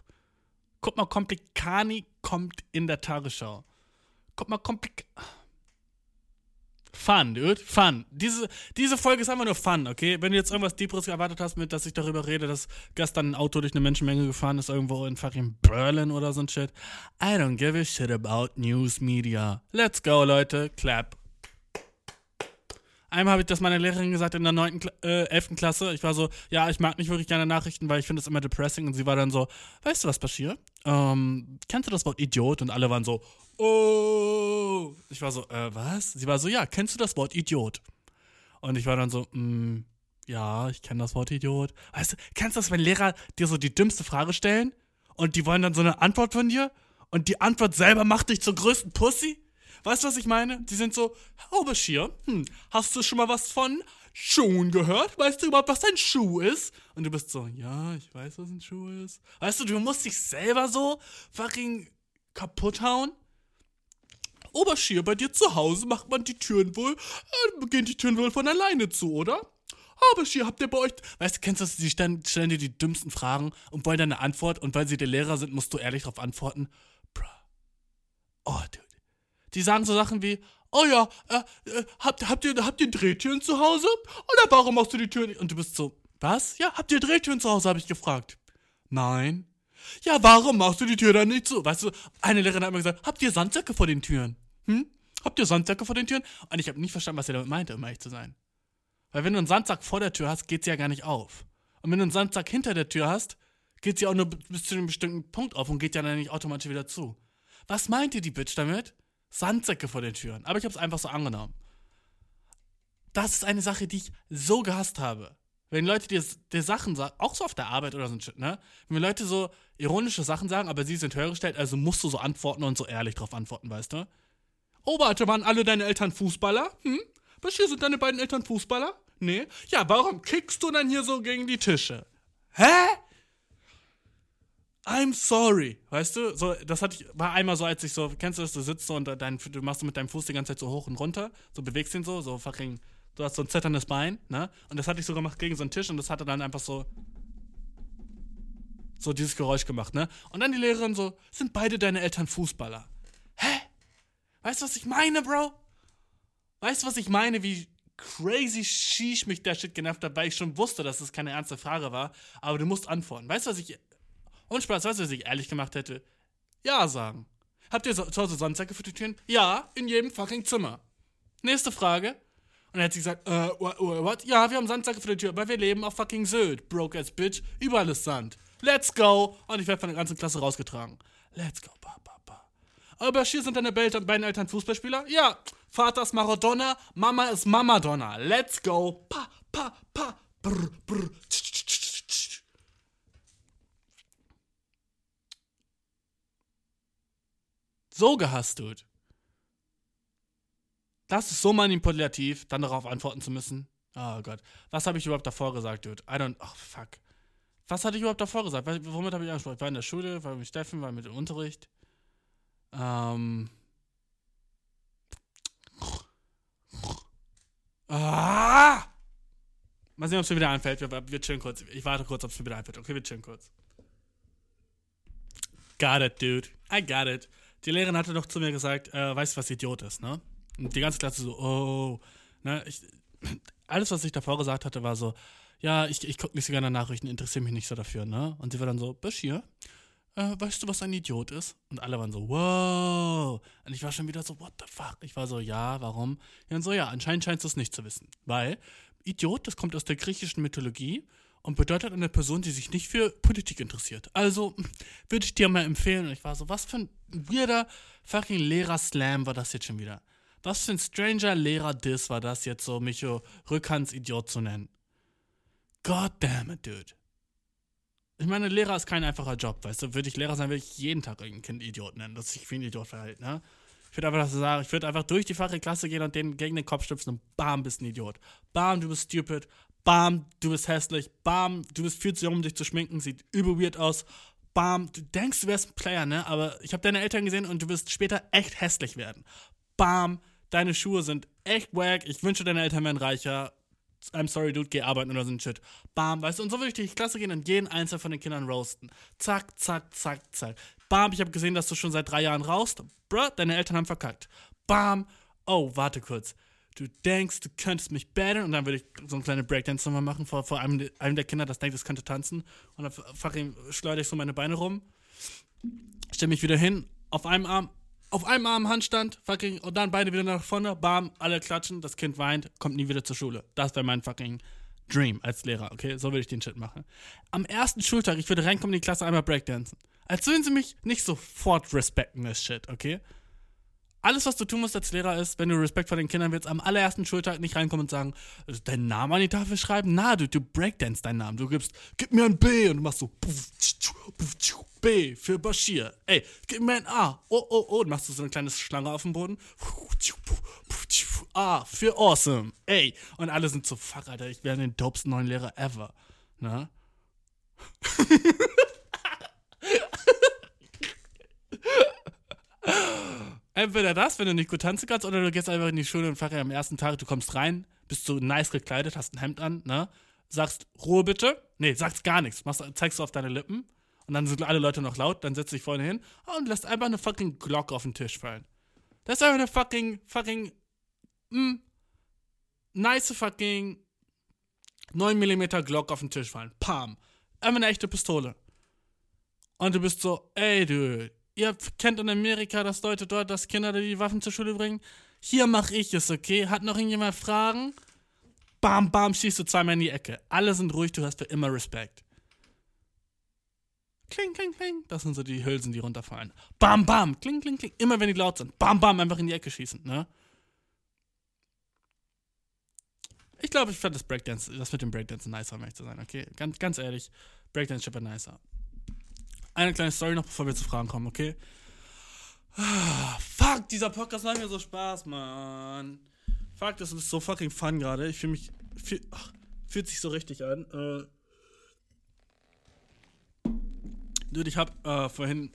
Guck mal, Complicani kommt in der Tagesschau. Guck mal, Complicani. Fun, dude. Fun. Diese, diese Folge ist einfach nur Fun, okay? Wenn du jetzt irgendwas Deeperes erwartet hast, mit, dass ich darüber rede, dass gestern ein Auto durch eine Menschenmenge gefahren ist, irgendwo in fucking Berlin oder so ein Shit. I don't give a shit about news media. Let's go, Leute. Clap. Einmal habe ich das meiner Lehrerin gesagt in der 9., Kla äh, 11. Klasse. Ich war so, ja, ich mag nicht wirklich gerne Nachrichten, weil ich finde es immer depressing. Und sie war dann so, weißt du was, Bashir? Ähm, kennst du das Wort Idiot? Und alle waren so, oh. Ich war so, äh, was? Sie war so, ja, kennst du das Wort Idiot? Und ich war dann so, mm, ja, ich kenne das Wort Idiot. Weißt du, kennst du das, wenn Lehrer dir so die dümmste Frage stellen und die wollen dann so eine Antwort von dir und die Antwort selber macht dich zur größten Pussy? Weißt du, was ich meine? Die sind so, oh Bashir, hm, hast du schon mal was von Schuhen gehört? Weißt du überhaupt, was ein Schuh ist? Und du bist so, ja, ich weiß, was ein Schuh ist. Weißt du, du musst dich selber so fucking kaputt hauen. Oberschir, bei dir zu Hause macht man die Türen wohl, äh, gehen die Türen wohl von alleine zu, oder? Oberschir, habt ihr bei euch, weißt du, kennst du das, die stellen, stellen dir die dümmsten Fragen und wollen deine Antwort und weil sie der Lehrer sind, musst du ehrlich darauf antworten. Bruh. Oh, dude. Die sagen so Sachen wie, oh ja, äh, äh, habt, habt, ihr, habt ihr Drehtüren zu Hause? Oder warum machst du die Tür nicht? Und du bist so, was? Ja, habt ihr Drehtüren zu Hause, habe ich gefragt. Nein. Ja, warum machst du die Tür dann nicht zu? Weißt du, eine Lehrerin hat mir gesagt, habt ihr Sandsäcke vor den Türen? Hm? Habt ihr Sandsäcke vor den Türen? Und ich habe nicht verstanden, was er damit meinte, um ehrlich zu sein. Weil wenn du einen Sandsack vor der Tür hast, geht sie ja gar nicht auf. Und wenn du einen Sandsack hinter der Tür hast, geht sie auch nur bis zu einem bestimmten Punkt auf und geht ja dann nicht automatisch wieder zu. Was meint ihr die Bitch damit? Sandsäcke vor den Türen. Aber ich habe es einfach so angenommen. Das ist eine Sache, die ich so gehasst habe. Wenn Leute dir, dir Sachen sagen, auch so auf der Arbeit oder so ein Shit, ne? Wenn Leute so ironische Sachen sagen, aber sie sind höher gestellt, also musst du so antworten und so ehrlich drauf antworten, weißt du? Oh, warte, waren alle deine Eltern Fußballer? Hm? Was hier sind deine beiden Eltern Fußballer? Nee. Ja, warum kickst du dann hier so gegen die Tische? Hä? I'm sorry. Weißt du, so, das hatte ich, war einmal so, als ich so, kennst du das, du sitzt so und dein, du machst so mit deinem Fuß die ganze Zeit so hoch und runter, so bewegst ihn so, so fucking, du hast so ein zitterndes Bein, ne? Und das hatte ich so gemacht gegen so einen Tisch und das hatte dann einfach so, so dieses Geräusch gemacht, ne? Und dann die Lehrerin so, sind beide deine Eltern Fußballer? Hä? Weißt du, was ich meine, Bro? Weißt du, was ich meine, wie crazy sheesh mich der Shit genervt hat, weil ich schon wusste, dass es keine ernste Frage war, aber du musst antworten. Weißt du, was ich und Spaß, was ich ehrlich gemacht hätte? Ja sagen. Habt ihr zu Hause Sandsäcke für die Türen? Ja, in jedem fucking Zimmer. Nächste Frage. Und dann hat sie gesagt, äh, what, what? Ja, wir haben Sandsäcke für die Tür, aber wir leben auf fucking Sylt. Broke ass bitch. Überall ist Sand. Let's go. Und ich werde von der ganzen Klasse rausgetragen. Let's go, ba, ba, ba. Aber hier sind deine beiden Eltern Fußballspieler? Ja. Vater ist Maradona, Mama ist Mamadonna. Let's go. Pa, pa, pa. Brr, brr. Tsch, tsch. So gehasst, Dude. Das ist so manipulativ, dann darauf antworten zu müssen. Oh Gott. Was habe ich überhaupt davor gesagt, Dude? I don't. Ach, fuck. Was hatte ich überhaupt davor gesagt? Womit habe ich angesprochen? Ich war in der Schule, war mit Steffen, war mit dem Unterricht. Ähm. Ah! Mal sehen, ob es mir wieder einfällt. Wir, wir chillen kurz. Ich warte kurz, ob es mir wieder einfällt. Okay, wir chillen kurz. Got it, dude. I got it. Die Lehrerin hatte doch zu mir gesagt, äh, weißt du, was Idiot ist, ne? Und die ganze Klasse so, oh. Ne, ich, <clears throat> alles, was ich davor gesagt hatte, war so, ja, ich, ich gucke nicht so gerne Nachrichten, interessiere mich nicht so dafür, ne? Und sie war dann so, Bashir, äh, weißt du, was ein Idiot ist? Und alle waren so, wow. Und ich war schon wieder so, what the fuck? Ich war so, ja, warum? Ja, und so, ja, anscheinend scheinst du es nicht zu wissen. Weil Idiot, das kommt aus der griechischen Mythologie und bedeutet eine Person, die sich nicht für Politik interessiert. Also würde ich dir mal empfehlen. Und ich war so, was für ein weirder fucking Lehrer-Slam war das jetzt schon wieder? Was für ein stranger Lehrer-Diss war das jetzt so, mich so Rückhands-Idiot zu nennen? God damn it, dude. Ich meine, Lehrer ist kein einfacher Job, weißt du? Würde ich Lehrer sein, würde ich jeden Tag irgendein Kind Idiot nennen, dass sich wie ein Idiot verhält, ne? Ich würde einfach sagen, ich würde einfach durch die fache Klasse gehen und denen gegen den Kopf stüpfen und bam, bist ein Idiot. Bam, du bist stupid. Bam, du bist hässlich. Bam, du bist viel zu jung, um dich zu schminken, sieht übel weird aus. Bam, du denkst, du wärst ein Player, ne? Aber ich habe deine Eltern gesehen und du wirst später echt hässlich werden. Bam, deine Schuhe sind echt wack. Ich wünsche, deine Eltern wären reicher. I'm sorry, dude, geh arbeiten oder so ein Shit. Bam, weißt du, und so würde ich durch die Klasse gehen und jeden einzelnen von den Kindern roasten. Zack, zack, zack, zack. Bam, ich habe gesehen, dass du schon seit drei Jahren rauchst. Bruh, deine Eltern haben verkackt. Bam, oh, warte kurz. Du denkst, du könntest mich battlen und dann würde ich so eine kleine Breakdance nochmal machen vor, vor einem, einem der Kinder, das denkt, es könnte tanzen und dann fucking schleudere ich so meine Beine rum, stelle mich wieder hin, auf einem Arm, auf einem Arm Handstand, fucking, und dann beide wieder nach vorne, bam, alle klatschen, das Kind weint, kommt nie wieder zur Schule. Das wäre mein fucking Dream als Lehrer, okay? So würde ich den Shit machen. Am ersten Schultag, ich würde reinkommen in die Klasse einmal Breakdancen. Als würden sie mich nicht sofort respekten, das Shit, okay? Alles, was du tun musst als Lehrer ist, wenn du Respekt vor den Kindern willst, am allerersten Schultag nicht reinkommen und sagen, äh, deinen Namen an die Tafel schreiben. Na, du, du breakdance deinen Namen. Du gibst, gib mir ein B und du machst so B für Bashir. Ey, gib mir ein A. Oh, oh, oh. Und machst du so eine kleine Schlange auf dem Boden. A für awesome. Ey. Und alle sind so, fuck, Alter, ich werde den dopesten neuen Lehrer ever. Na? <laughs> Entweder das, wenn du nicht gut tanzen kannst, oder du gehst einfach in die Schule und Fach am ersten Tag, du kommst rein, bist so nice gekleidet, hast ein Hemd an, ne? Sagst Ruhe bitte. Nee, sagst gar nichts. Machst, zeigst du auf deine Lippen. Und dann sind alle Leute noch laut, dann setzt dich vorne hin und lässt einfach eine fucking Glocke auf den Tisch fallen. Das ist einfach eine fucking, fucking, mm, nice fucking 9 mm Glock auf den Tisch fallen. Pam. Einfach eine echte Pistole. Und du bist so, ey, du, ihr kennt in Amerika, dass Leute dort, dass Kinder die Waffen zur Schule bringen. Hier mache ich es, okay? Hat noch irgendjemand Fragen? Bam, bam, schießt du zweimal in die Ecke. Alle sind ruhig, du hast für immer Respekt. Kling, kling, kling. Das sind so die Hülsen, die runterfallen. Bam, bam, kling, kling, kling. Immer wenn die laut sind. Bam, bam, einfach in die Ecke schießen, ne? Ich glaube, ich fand das Breakdance, das mit dem Breakdance nicer, um ehrlich zu sein, okay? Ganz, ganz ehrlich, Breakdance ist nicer. Eine kleine Story noch, bevor wir zu Fragen kommen, okay? Ah, fuck, dieser Podcast macht mir so Spaß, Mann. Fuck, das ist so fucking fun gerade. Ich fühle mich. Fühl, ach, fühlt sich so richtig an. Äh, Dude, ich habe äh, vorhin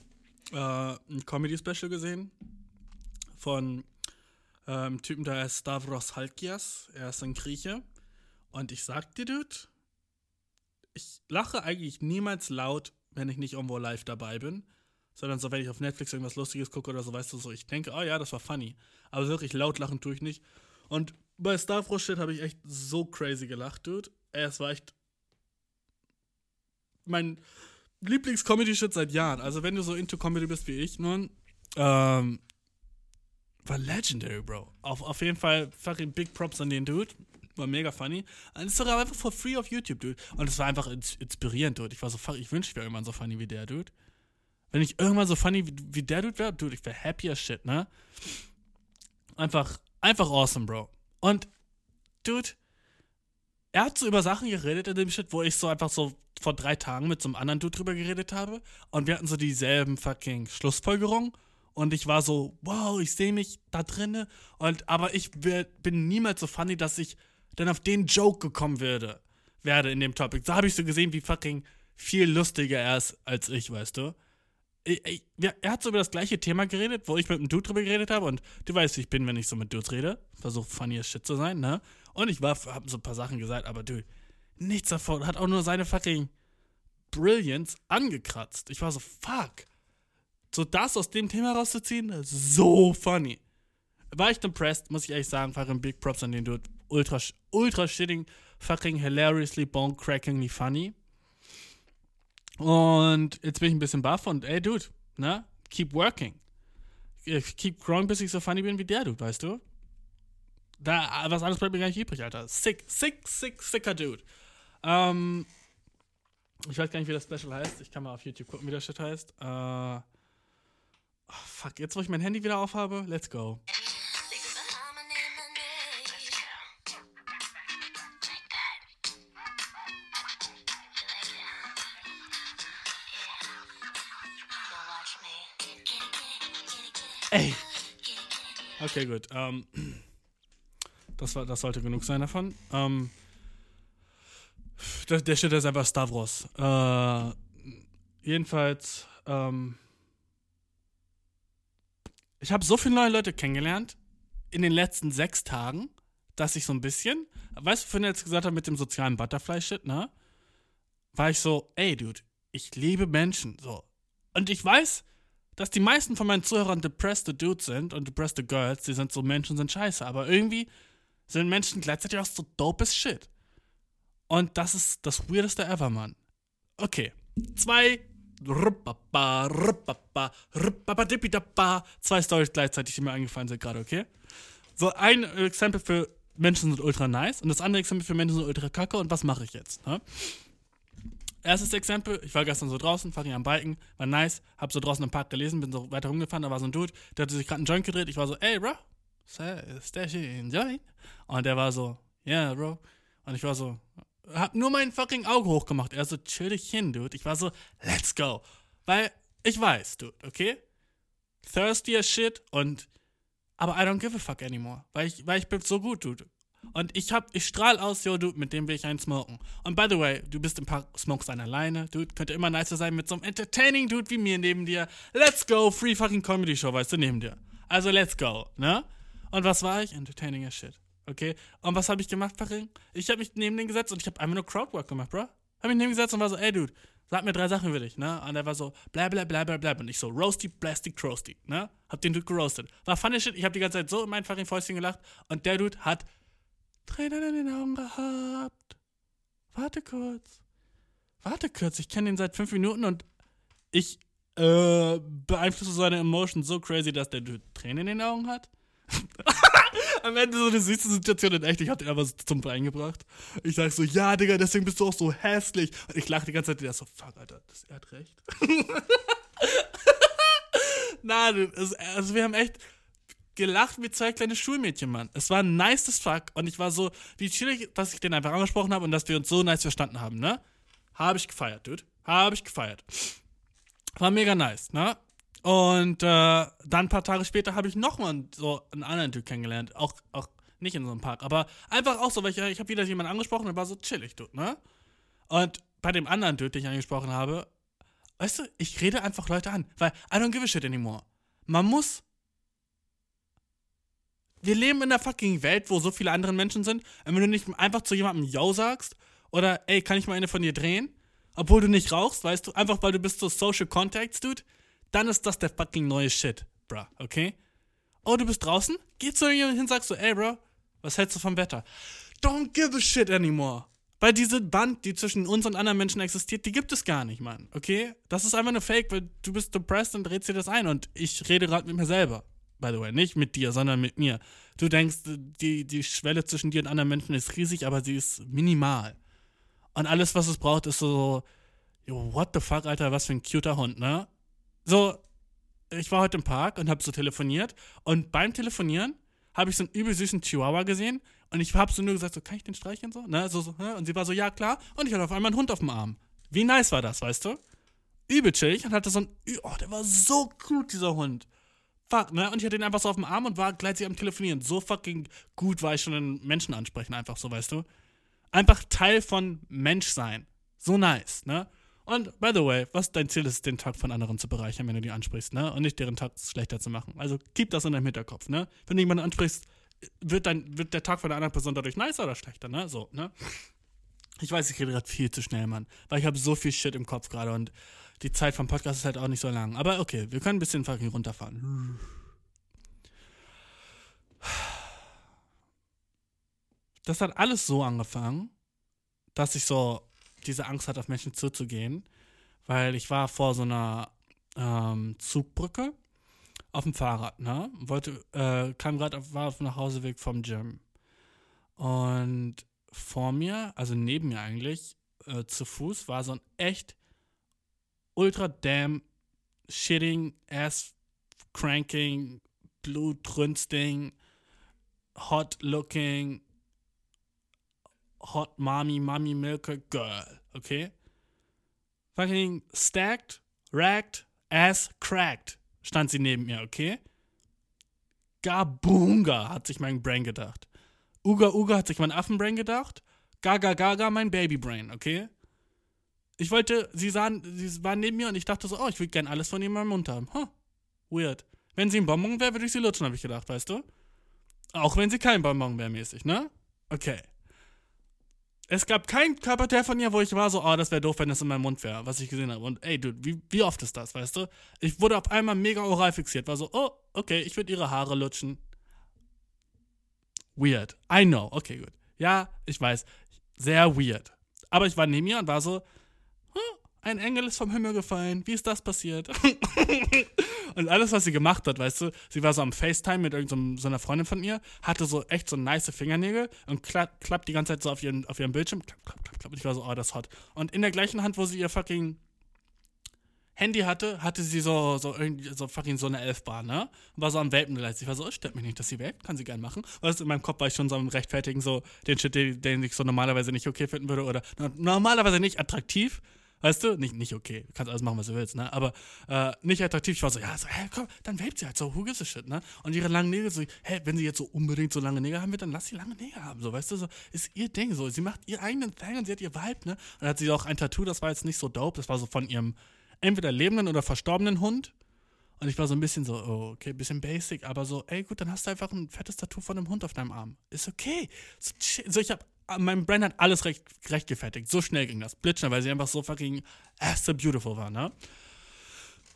äh, ein Comedy-Special gesehen von einem ähm, Typen, der heißt Stavros Halkias. Er ist ein Grieche. Und ich sag dir, Dude, ich lache eigentlich niemals laut, wenn ich nicht irgendwo live dabei bin. Sondern so, wenn ich auf Netflix irgendwas Lustiges gucke oder so, weißt du, so, ich denke, oh ja, das war funny. Aber wirklich laut lachen tue ich nicht. Und bei Stavros Shit habe ich echt so crazy gelacht, Dude. Es war echt mein Lieblings-Comedy-Shit seit Jahren. Also, wenn du so into Comedy bist wie ich, nun, ähm, war legendary, Bro. Auf, auf jeden Fall fucking big props an den Dude. War mega funny. Und es ist sogar einfach for free auf YouTube, Dude. Und es war einfach inspirierend, Dude. Ich war so fuck, ich wünschte, ich wäre irgendwann so funny wie der, Dude. Wenn ich irgendwann so funny wie, wie der Dude wäre, Dude, ich wäre happy as shit, ne? Einfach, einfach awesome, Bro. Und, Dude, er hat so über Sachen geredet in dem Shit, wo ich so einfach so vor drei Tagen mit so einem anderen Dude drüber geredet habe. Und wir hatten so dieselben fucking Schlussfolgerungen. Und ich war so, wow, ich sehe mich da drinne. Und aber ich bin niemals so funny, dass ich dann auf den Joke gekommen werde, werde in dem Topic. Da habe ich so gesehen, wie fucking viel lustiger er ist als ich, weißt du. Er hat so über das gleiche Thema geredet, wo ich mit einem Dude drüber geredet habe. Und du weißt, wie ich bin, wenn ich so mit Dudes rede. Versuche funny as shit zu sein, ne? Und ich war, hab so ein paar Sachen gesagt, aber du, nichts davon. Hat auch nur seine fucking Brilliance angekratzt. Ich war so, fuck. So das aus dem Thema rauszuziehen, so funny. War ich impressed, muss ich ehrlich sagen. Fucking Big Props an den Dude. Ultra, ultra shitting, fucking hilariously, bone crackingly funny. Und jetzt bin ich ein bisschen baff und ey, Dude, ne? Keep working. Keep growing, bis ich so funny bin wie der Dude, weißt du? Da, was anderes bleibt mir gar nicht übrig, Alter. Sick, sick, sick, sicker Dude. Ähm, ich weiß gar nicht, wie das Special heißt. Ich kann mal auf YouTube gucken, wie das Shit heißt. Äh, oh, fuck, jetzt wo ich mein Handy wieder aufhabe, let's go. Okay, gut. Ähm, das, war, das sollte genug sein davon. Ähm, der, der Shit ist einfach Stavros. Äh, jedenfalls, ähm, ich habe so viele neue Leute kennengelernt in den letzten sechs Tagen, dass ich so ein bisschen, weißt du, vorhin jetzt gesagt habe mit dem sozialen Butterfly-Shit, ne? War ich so, ey, Dude, ich liebe Menschen, so. Und ich weiß, dass die meisten von meinen Zuhörern depressed Dudes sind und depressed Girls, die sind so, Menschen sind scheiße, aber irgendwie sind Menschen gleichzeitig auch so dope as shit. Und das ist das Weirdeste ever, Mann. Okay. Zwei. Zwei Stories gleichzeitig, die mir eingefallen sind gerade, okay? So, ein Exempel für Menschen sind ultra nice und das andere Exempel für Menschen sind ultra kacke und was mache ich jetzt? Ne? Erstes Exempel, ich war gestern so draußen, fucking am Biken, war nice, hab so draußen im Park gelesen, bin so weiter rumgefahren, da war so ein Dude, der hatte sich gerade einen Joint gedreht, ich war so, ey, bro, is that shit in joint? Und der war so, yeah, bro. Und ich war so, hab nur mein fucking Auge hochgemacht. Er so, chill dich hin, Dude. Ich war so, let's go. Weil ich weiß, Dude, okay? Thirsty as shit und, aber I don't give a fuck anymore. Weil ich, weil ich bin so gut, Dude. Und ich hab, ich strahl aus, yo, Dude, mit dem will ich einen smoken. Und by the way, du bist im Park, smokest einen alleine, Dude. Könnte immer nicer sein mit so einem entertaining Dude wie mir neben dir. Let's go, free fucking Comedy Show, weißt du, neben dir. Also let's go, ne? Und was war ich? Entertaining as shit. Okay? Und was habe ich gemacht, Farin? Ich habe mich neben den gesetzt und ich habe einfach nur Crowdwork gemacht, bro. Habe mich neben gesetzt und war so, ey, Dude, sag mir drei Sachen über dich, ne? Und er war so, bla bla bla bla bla. Und ich so, roasty, plastic, crosty, ne? Hab den Dude geroastet. War funny shit, ich habe die ganze Zeit so in mein Farin Fäustchen gelacht und der Dude hat Tränen in den Augen gehabt. Warte kurz. Warte kurz, ich kenne den seit fünf Minuten und ich äh, beeinflusse seine Emotions so crazy, dass der Tränen in den Augen hat. <laughs> Am Ende so eine süße Situation in echt. Ich einfach so zum Wein gebracht. Ich sag so, ja, Digga, deswegen bist du auch so hässlich. Und ich lache die ganze Zeit. Der so, fuck, Alter, das, er hat recht. <laughs> Nein, also wir haben echt gelacht wie zwei kleine Schulmädchen, Mann. Es war nice as fuck. Und ich war so, wie chillig, dass ich den einfach angesprochen habe und dass wir uns so nice verstanden haben, ne? Habe ich gefeiert, Dude. Habe ich gefeiert. War mega nice, ne? Und äh, dann ein paar Tage später habe ich nochmal so einen anderen Typ kennengelernt. Auch, auch nicht in so einem Park, aber einfach auch so, weil ich, ich habe wieder jemanden angesprochen und war so chillig, du, ne? Und bei dem anderen Dude, den ich angesprochen habe, weißt du, ich rede einfach Leute an, weil I don't give a shit anymore. Man muss. Wir leben in einer fucking Welt, wo so viele andere Menschen sind. Und wenn du nicht einfach zu jemandem Yo sagst oder ey, kann ich mal eine von dir drehen? Obwohl du nicht rauchst, weißt du, einfach weil du bist so Social Contacts, Dude dann ist das der fucking neue Shit, bruh, okay? Oh, du bist draußen? Geh zu jemandem hin, sagst so, ey, bro, was hältst du vom Wetter? Don't give a shit anymore. Weil diese Band, die zwischen uns und anderen Menschen existiert, die gibt es gar nicht, Mann. Okay? Das ist einfach nur Fake, weil du bist depressed und drehst dir das ein. Und ich rede gerade mit mir selber. By the way, nicht mit dir, sondern mit mir. Du denkst, die, die Schwelle zwischen dir und anderen Menschen ist riesig, aber sie ist minimal. Und alles, was es braucht, ist so, yo, what the fuck, Alter, was für ein cuter Hund, ne? So, ich war heute im Park und habe so telefoniert und beim Telefonieren habe ich so einen übel süßen Chihuahua gesehen und ich habe so nur gesagt, so, kann ich den streicheln so? Ne? so, so ne? Und sie war so, ja klar. Und ich hatte auf einmal einen Hund auf dem Arm. Wie nice war das, weißt du? Übel chillig und hatte so ein, oh, der war so gut, dieser Hund. Fuck, ne? Und ich hatte ihn einfach so auf dem Arm und war gleichzeitig am Telefonieren. So fucking gut war ich schon in Menschen ansprechen, einfach so, weißt du? Einfach Teil von Menschsein. So nice, ne? Und by the way, was dein Ziel ist, den Tag von anderen zu bereichern, wenn du die ansprichst, ne? Und nicht deren Tag schlechter zu machen. Also keep das in deinem Hinterkopf, ne? Wenn du jemanden ansprichst, wird, dein, wird der Tag von der anderen Person dadurch nicer oder schlechter, ne? So, ne? Ich weiß, ich rede gerade viel zu schnell, Mann. Weil ich habe so viel Shit im Kopf gerade und die Zeit vom Podcast ist halt auch nicht so lang. Aber okay, wir können ein bisschen fucking runterfahren. Das hat alles so angefangen, dass ich so diese Angst hat, auf Menschen zuzugehen, weil ich war vor so einer ähm, Zugbrücke auf dem Fahrrad, ne? Wollte, äh, kam gerade, war auf dem Nachhauseweg vom Gym. Und vor mir, also neben mir eigentlich, äh, zu Fuß, war so ein echt ultra damn shitting, ass cranking, blutrünsting, hot looking, Hot Mommy, Mommy Milker Girl, okay? Fucking stacked, racked, ass cracked stand sie neben mir, okay? Gabunga hat sich mein Brain gedacht. Uga Uga hat sich mein Affenbrain gedacht. Gaga Gaga mein Babybrain, okay? Ich wollte, sie sahen, sie waren neben mir und ich dachte so, oh, ich würde gern alles von ihr in meinem Mund haben. Huh, weird. Wenn sie ein Bonbon wäre, würde ich sie lutschen, habe ich gedacht, weißt du? Auch wenn sie kein Bonbon wäre, mäßig, ne? Okay. Es gab kein Körperteil von ihr, wo ich war so, oh, das wäre doof, wenn das in meinem Mund wäre, was ich gesehen habe. Und ey, dude, wie, wie oft ist das, weißt du? Ich wurde auf einmal mega oral fixiert, war so, oh, okay, ich würde ihre Haare lutschen. Weird. I know. Okay, gut. Ja, ich weiß. Sehr weird. Aber ich war neben ihr und war so, "Hm, ein Engel ist vom Himmel gefallen. Wie ist das passiert? <laughs> und alles, was sie gemacht hat, weißt du, sie war so am FaceTime mit irgendeiner so einer Freundin von ihr, hatte so echt so nice Fingernägel und klapp, klappt die ganze Zeit so auf ihren, auf ihren Bildschirm. Klapp, klapp, klapp, klapp. Und ich war so, oh, das ist hot. Und in der gleichen Hand, wo sie ihr fucking Handy hatte, hatte sie so, so irgendwie, so fucking so eine Elfbar, ne? Und war so am letztlich. Ich war so, oh, stört mich nicht, dass sie vape, kann sie gern machen. Weißt du, in meinem Kopf war ich schon so am rechtfertigen, so den Shit, den, den ich so normalerweise nicht okay finden würde oder no- normalerweise nicht attraktiv. Weißt du? Nicht, nicht okay. Du kannst alles machen, was du willst, ne? Aber äh, nicht attraktiv. Ich war so, ja, so, hä, komm, dann vape sie halt so, who gives a shit, ne? Und ihre langen Nägel so, hä, wenn sie jetzt so unbedingt so lange Nägel haben will, dann lass sie lange Nägel haben, so, weißt du? So, ist ihr Ding, so. Sie macht ihr eigenen Thing und sie hat ihr Vibe, ne? Und dann hat sie auch ein Tattoo, das war jetzt nicht so dope, das war so von ihrem entweder lebenden oder verstorbenen Hund. Und ich war so ein bisschen so, oh, okay, bisschen basic, aber so, ey, gut, dann hast du einfach ein fettes Tattoo von einem Hund auf deinem Arm. Ist okay. So, so ich hab, mein Brain hat alles recht, recht gefertigt. So schnell ging das. Blitzschnell, weil sie einfach so fucking ass so beautiful war, ne?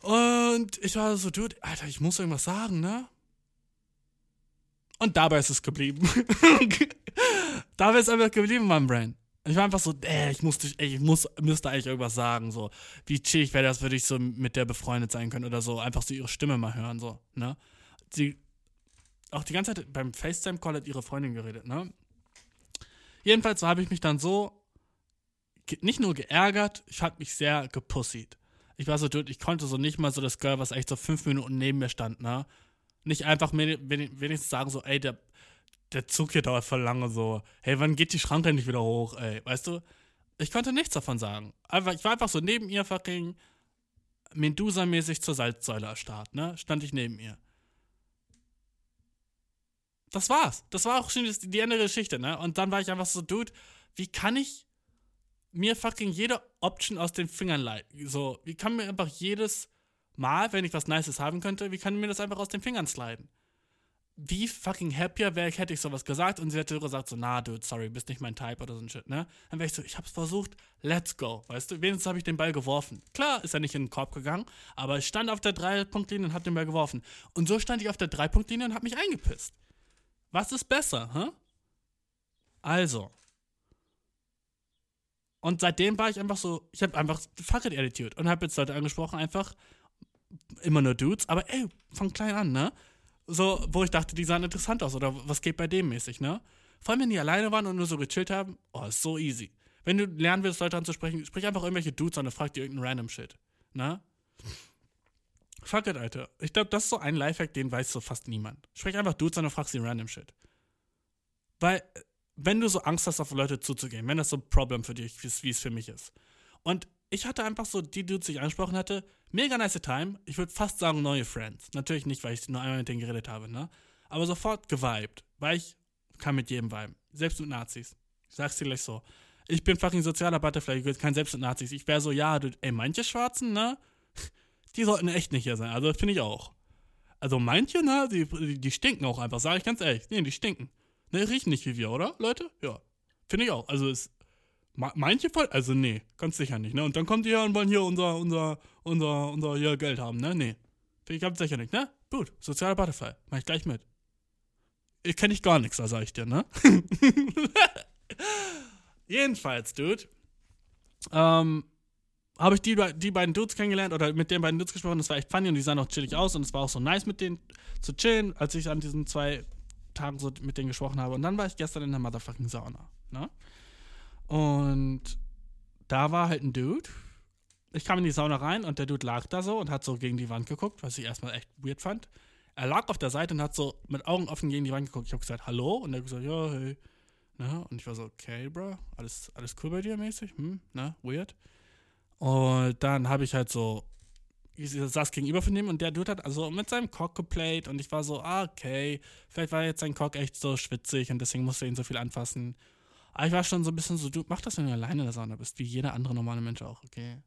Und ich war so, dude, Alter, ich muss irgendwas sagen, ne? Und dabei ist es geblieben. <laughs> dabei ist einfach geblieben, mein Brain. Ich war einfach so, äh, ich musste, ey, ich muss, müsste eigentlich irgendwas sagen, so. Wie chillig wäre das, würde ich so mit der befreundet sein können oder so. Einfach so ihre Stimme mal hören, so, ne? Sie, auch die ganze Zeit beim FaceTime-Call hat ihre Freundin geredet, ne? Jedenfalls habe ich mich dann so nicht nur geärgert, ich habe mich sehr gepussied. Ich war so, dude, ich konnte so nicht mal so das Girl, was echt so fünf Minuten neben mir stand, ne? Nicht einfach wenigstens sagen, so, ey, der, der Zug hier dauert voll lange, so, hey, wann geht die Schranke nicht wieder hoch, ey, weißt du? Ich konnte nichts davon sagen. Einfach, ich war einfach so neben ihr fucking Medusa-mäßig zur Salzsäule erstarrt, ne? Stand ich neben ihr. Das war's. Das war auch schon die Ende der Geschichte, ne? Und dann war ich einfach so, Dude, wie kann ich mir fucking jede Option aus den Fingern leiten? So, wie kann mir einfach jedes Mal, wenn ich was Nices haben könnte, wie kann mir das einfach aus den Fingern sliden? Wie fucking happier wäre ich, hätte ich sowas gesagt und sie hätte gesagt so, na, dude, sorry, bist nicht mein Type oder so ein Shit, ne? Dann wäre ich so, ich hab's versucht, let's go, weißt du? Wenigstens habe ich den Ball geworfen. Klar ist er nicht in den Korb gegangen, aber ich stand auf der Drei-Punkt-Linie und hab den Ball geworfen. Und so stand ich auf der Drei-Punkt-Linie und hab mich eingepisst. Was ist besser, hä? Also. Und seitdem war ich einfach so, ich habe einfach Fuck it Attitude und habe jetzt Leute angesprochen, einfach immer nur Dudes, aber ey, von klein an, ne? So, wo ich dachte, die sahen interessant aus oder was geht bei dem mäßig, ne? Vor allem, wenn die alleine waren und nur so gechillt haben, oh, ist so easy. Wenn du lernen willst, Leute anzusprechen, sprich einfach irgendwelche Dudes an und frag die irgendeinen random Shit, ne? Fuck it, Alter. Ich glaube, das ist so ein Lifehack, den weiß so fast niemand. Sprich einfach Dudes an und frag sie random Shit. Weil, wenn du so Angst hast, auf Leute zuzugehen, wenn das so ein Problem für dich ist, wie es für mich ist. Und ich hatte einfach so, die Dudes, die ich angesprochen hatte, mega nice Time. Ich würde fast sagen, neue Friends. Natürlich nicht, weil ich nur einmal mit denen geredet habe, ne? Aber sofort geweibt. Weil ich kann mit jedem viben. Selbst mit Nazis. Ich sag's dir gleich so. Ich bin fucking sozialer Butterfly, ich kein Selbst mit Nazis. Ich wäre so, ja, du, ey, manche Schwarzen, ne? Die sollten echt nicht hier sein. Also, finde ich auch. Also, manche, ne? Die, die, stinken auch einfach, sage ich ganz ehrlich. Nee, die stinken. Ne, riechen nicht wie wir, oder, Leute? Ja. Finde ich auch. Also, es. ma- Manche voll, also nee, ganz sicher nicht, ne? Und dann kommt ihr und wollen hier unser, unser, unser, unser hier Geld haben, ne? Nee. Finde ich ganz sicher nicht, ne? Gut, sozialer Butterfly. Mach ich gleich mit. Ich kenne ich gar nichts, da sag ich dir, ne? <laughs> Jedenfalls, Dude. Ähm, habe ich die, die beiden Dudes kennengelernt oder mit den beiden Dudes gesprochen. Das war echt funny und die sahen auch chillig aus und es war auch so nice mit denen zu chillen, als ich an diesen zwei Tagen so mit denen gesprochen habe. Und dann war ich gestern in der motherfucking Sauna. Ne? Und da war halt ein Dude. Ich kam in die Sauna rein und der Dude lag da so und hat so gegen die Wand geguckt, was ich erstmal echt weird fand. Er lag auf der Seite und hat so mit Augen offen gegen die Wand geguckt. Ich habe gesagt, hallo? Und er hat gesagt, ja, hey. Ne? Und ich war so, okay, bro, alles, alles cool bei dir mäßig? Hm, ne, weird. Und dann habe ich halt so, ich saß gegenüber von ihm und der Dude hat also mit seinem Cock geplayt und ich war so, ah, okay, vielleicht war jetzt sein Cock echt so schwitzig und deswegen musste er ihn so viel anfassen. Aber ich war schon so ein bisschen so, du mach das, wenn du alleine in der Sauna bist, wie jeder andere normale Mensch auch, okay?